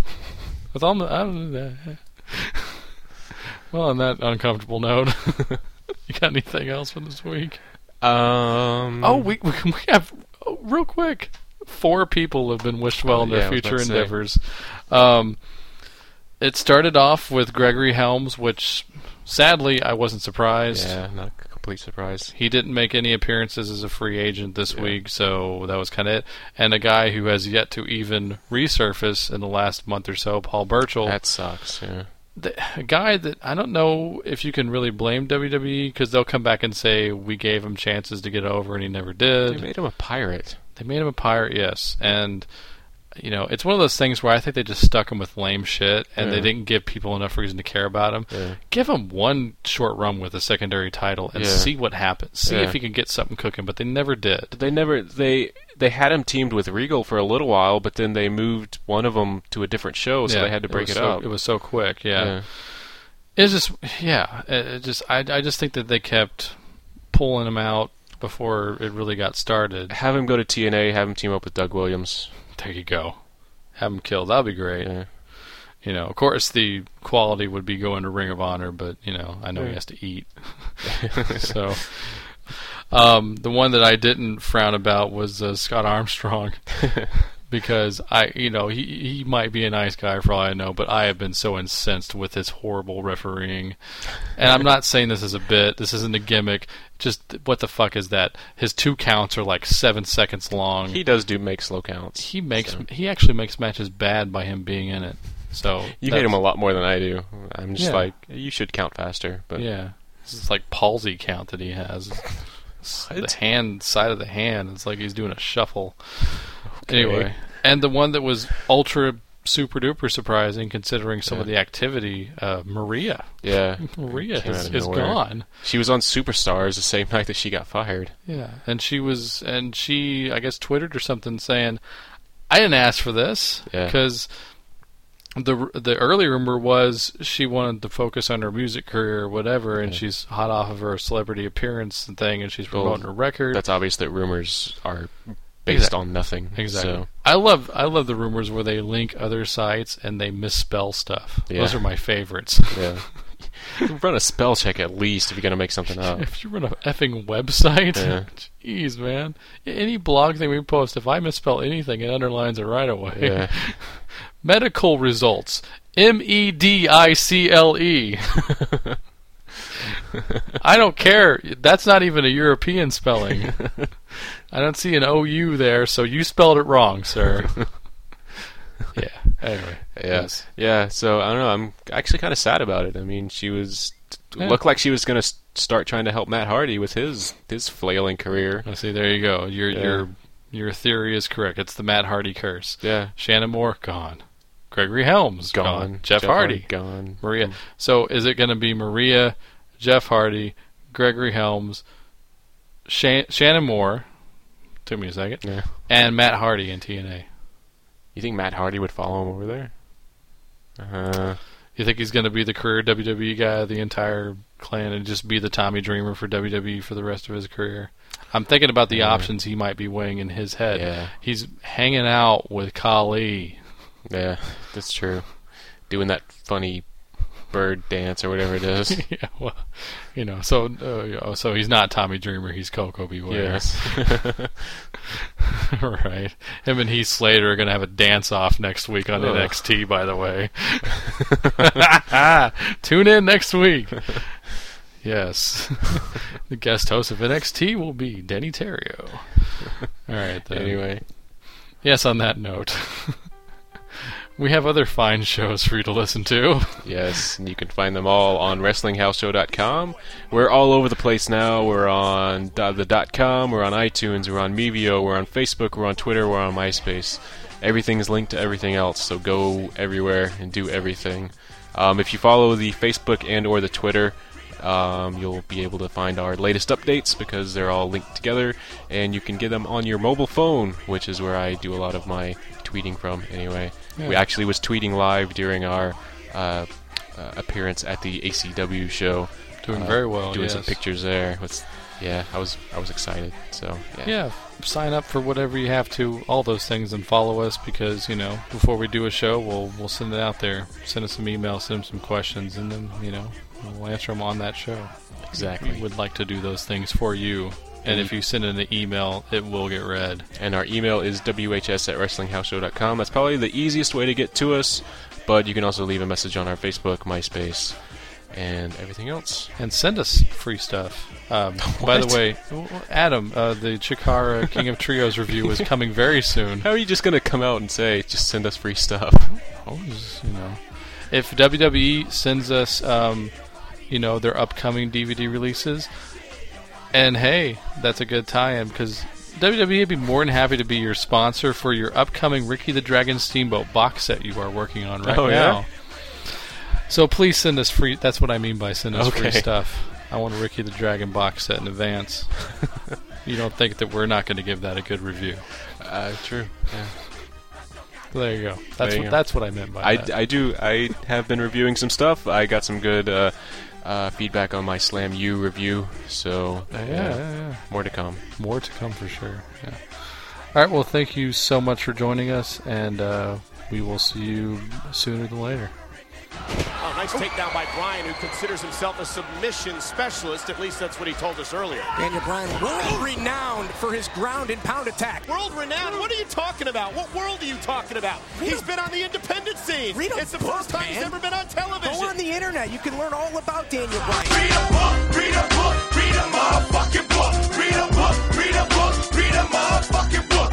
With all the, I don't know. <laughs> Well, on that uncomfortable note, you got anything else for this week? Um. Oh, we we, we have oh, real quick. Four people have been wished well in their Yeah, future about to say. endeavors. Um, it started off with Gregory Helms, which sadly I wasn't surprised. Yeah, not a complete surprise. He didn't make any appearances as a free agent this Yeah. week, so that was kind of it. And a guy who has yet to even resurface in the last month or so, Paul Burchill, That sucks. Yeah. the, a guy that I don't know if you can really blame WWE because they'll come back and say we gave him chances to get over and he never did. They made him a pirate. They made him a pirate, yes, and you know it's one of those things where I think they just stuck him with lame shit and they didn't give people enough reason to care about him. Yeah. Give him one short run with a secondary title and Yeah. see what happens. See Yeah. if he can get something cooking, but they never did. They never they they had him teamed with Regal for a little while, but then they moved one of them to a different show, so Yeah, they had to break was it, so, up. It was so quick, yeah. yeah. It's just, yeah. It, it just, I, I just think that they kept pulling him out before it really got started. Have him go to TNA. Have him team up with Doug Williams. There you go. Have him killed. That'd be great. Yeah. You know, of course, the quality would be going to Ring of Honor, but you know, I know he has to eat. <laughs> so, um, the one that I didn't frown about was uh, Scott Armstrong. <laughs> because I, you know, he he might be a nice guy for all I know, but I have been so incensed with his horrible refereeing. And I'm not saying this is a bit. This isn't a gimmick. Just what the fuck is that? His two counts are like seven seconds long. He does do make slow counts. he makes so. he actually makes matches bad by him being in it. So You hate him a lot more than I do. I'm just Yeah. like you should count faster, but Yeah, this is like palsy count that he has. It's <laughs> the hand side of the hand. It's like he's doing a shuffle. Anyway, and the one that was ultra super duper surprising, considering some of the activity, uh, Maria. yeah. <laughs> Maria is, is gone. She was on Superstars the same night that she got fired. Yeah, and she was, and she, I guess, twittered or something saying, "I didn't ask for this Yeah. because." The the early rumor was she wanted to focus on her music career or whatever, and Yeah. she's hot off of her celebrity appearance and thing, and she's Well, promoting her record. That's obvious that rumors are based Exactly. on nothing. Exactly. So, I love I love the rumors where they link other sites and they misspell stuff. Yeah. Those are my favorites. yeah. <laughs> Run a spell check at least if you're gonna make something up. if you run a effing website, Yeah. <laughs> jeez, man. Any blog thing we post, if I misspell anything, it underlines it right away. Yeah. <laughs> Medical results. M E D I C L E. I don't care. That's not even a European spelling. <laughs> I don't see an O U there, so you spelled it wrong, sir. <laughs> yeah. Anyway. Yeah. Yes. Yeah, so I don't know. I'm actually kind of sad about it. I mean, she was Yeah. looked like she was going to start trying to help Matt Hardy with his his flailing career. I see. There you go. Your Yeah. your your theory is correct. It's the Matt Hardy curse. Yeah, Shannon Moore gone. Gregory Helms gone. Jeff, Hardy, gone. Maria. So is it going to be Maria, Jeff Hardy, Gregory Helms, Shan- Shannon Moore? Took me a second. Yeah. And Matt Hardy in TNA. You think Matt Hardy would follow him over there? Uh, You think he's going to be the career WWE guy the entire clan and just be the Tommy Dreamer for WWE for the rest of his career? I'm thinking about the Yeah. options he might be weighing in his head. Yeah. He's hanging out with Kali. yeah, that's true. Doing that funny bird dance or whatever it is. <laughs> yeah, well, you know, so uh, so he's not Tommy Dreamer. He's Koko B. Ware. yes. <laughs> right. Him and Heath Slater are going to have a dance off next week on Ugh. NXT. By the way, <laughs> tune in next week. Yes, the guest host of NXT will be Deney Terrio. All right. Then. anyway, Yes. On that note. We have other fine shows for you to listen to. yes, and you can find them all on WrestlingHouseShow.com. We're all over the place now. We're on the dot .com. We're on iTunes. We're on Mevio. We're on Facebook. We're on Twitter. We're on MySpace. Everything is linked to everything else, so go everywhere and do everything. Um, if you follow the Facebook and or the Twitter, um, you'll be able to find our latest updates because they're all linked together, and you can get them on your mobile phone, which is where I do a lot of my tweeting from. Anyway, we actually was tweeting live during our uh, uh, appearance at the ACW show. Doing Uh, very well, Doing some pictures there. With, yeah, I was I was excited. So yeah. Yeah, sign up for whatever you have to, all those things, and follow us because you know before we do a show, we'll we'll send it out there. Send us some emails, send them some questions, and then you know we'll answer them on that show. exactly. We would like to do those things for you, and if you send in an email, it will get read. And our email is whs at wrestlinghouseshow.com. That's probably the easiest way to get to us, but you can also leave a message on our Facebook, MySpace, and everything else. And send us free stuff. Um, <laughs> by the way, Adam, uh, the Chikara King of Trios review is coming very soon. How are you just going to come out and say, just send us free stuff? Oh, you know, if WWE sends us, um, you know, their upcoming DVD releases, and hey, that's a good tie-in because WWE would be more than happy to be your sponsor for your upcoming Ricky the Dragon Steamboat box set you are working on right Oh, yeah? now. So please send us free. That's what I mean by send us free stuff. I want a Ricky the Dragon box set in advance. <laughs> you don't think that we're not going to give that a good review? Uh, true. Yeah. There you go. That's you what go. that's what I meant by I, that. I do. I have been reviewing some stuff. I got some good uh, uh, feedback on my Slam U review, so yeah, yeah, yeah. more to come. More to come for sure. Yeah. All right. Well, thank you so much for joining us, and uh, we will see you sooner than later. Oh, nice takedown by Bryan, who considers himself a submission specialist. At least that's what he told us earlier. Daniel Bryan, world renowned for his ground and pound attack. World renowned? What are you talking about? What world are you talking about? Read He's a- been on the independent scene. Read a it's the book, first time he's ever been on television. Go on the internet. You can learn all about Daniel Bryan. Read a book, read a book, read a motherfucking book. Read a book, read a book, read a motherfucking book.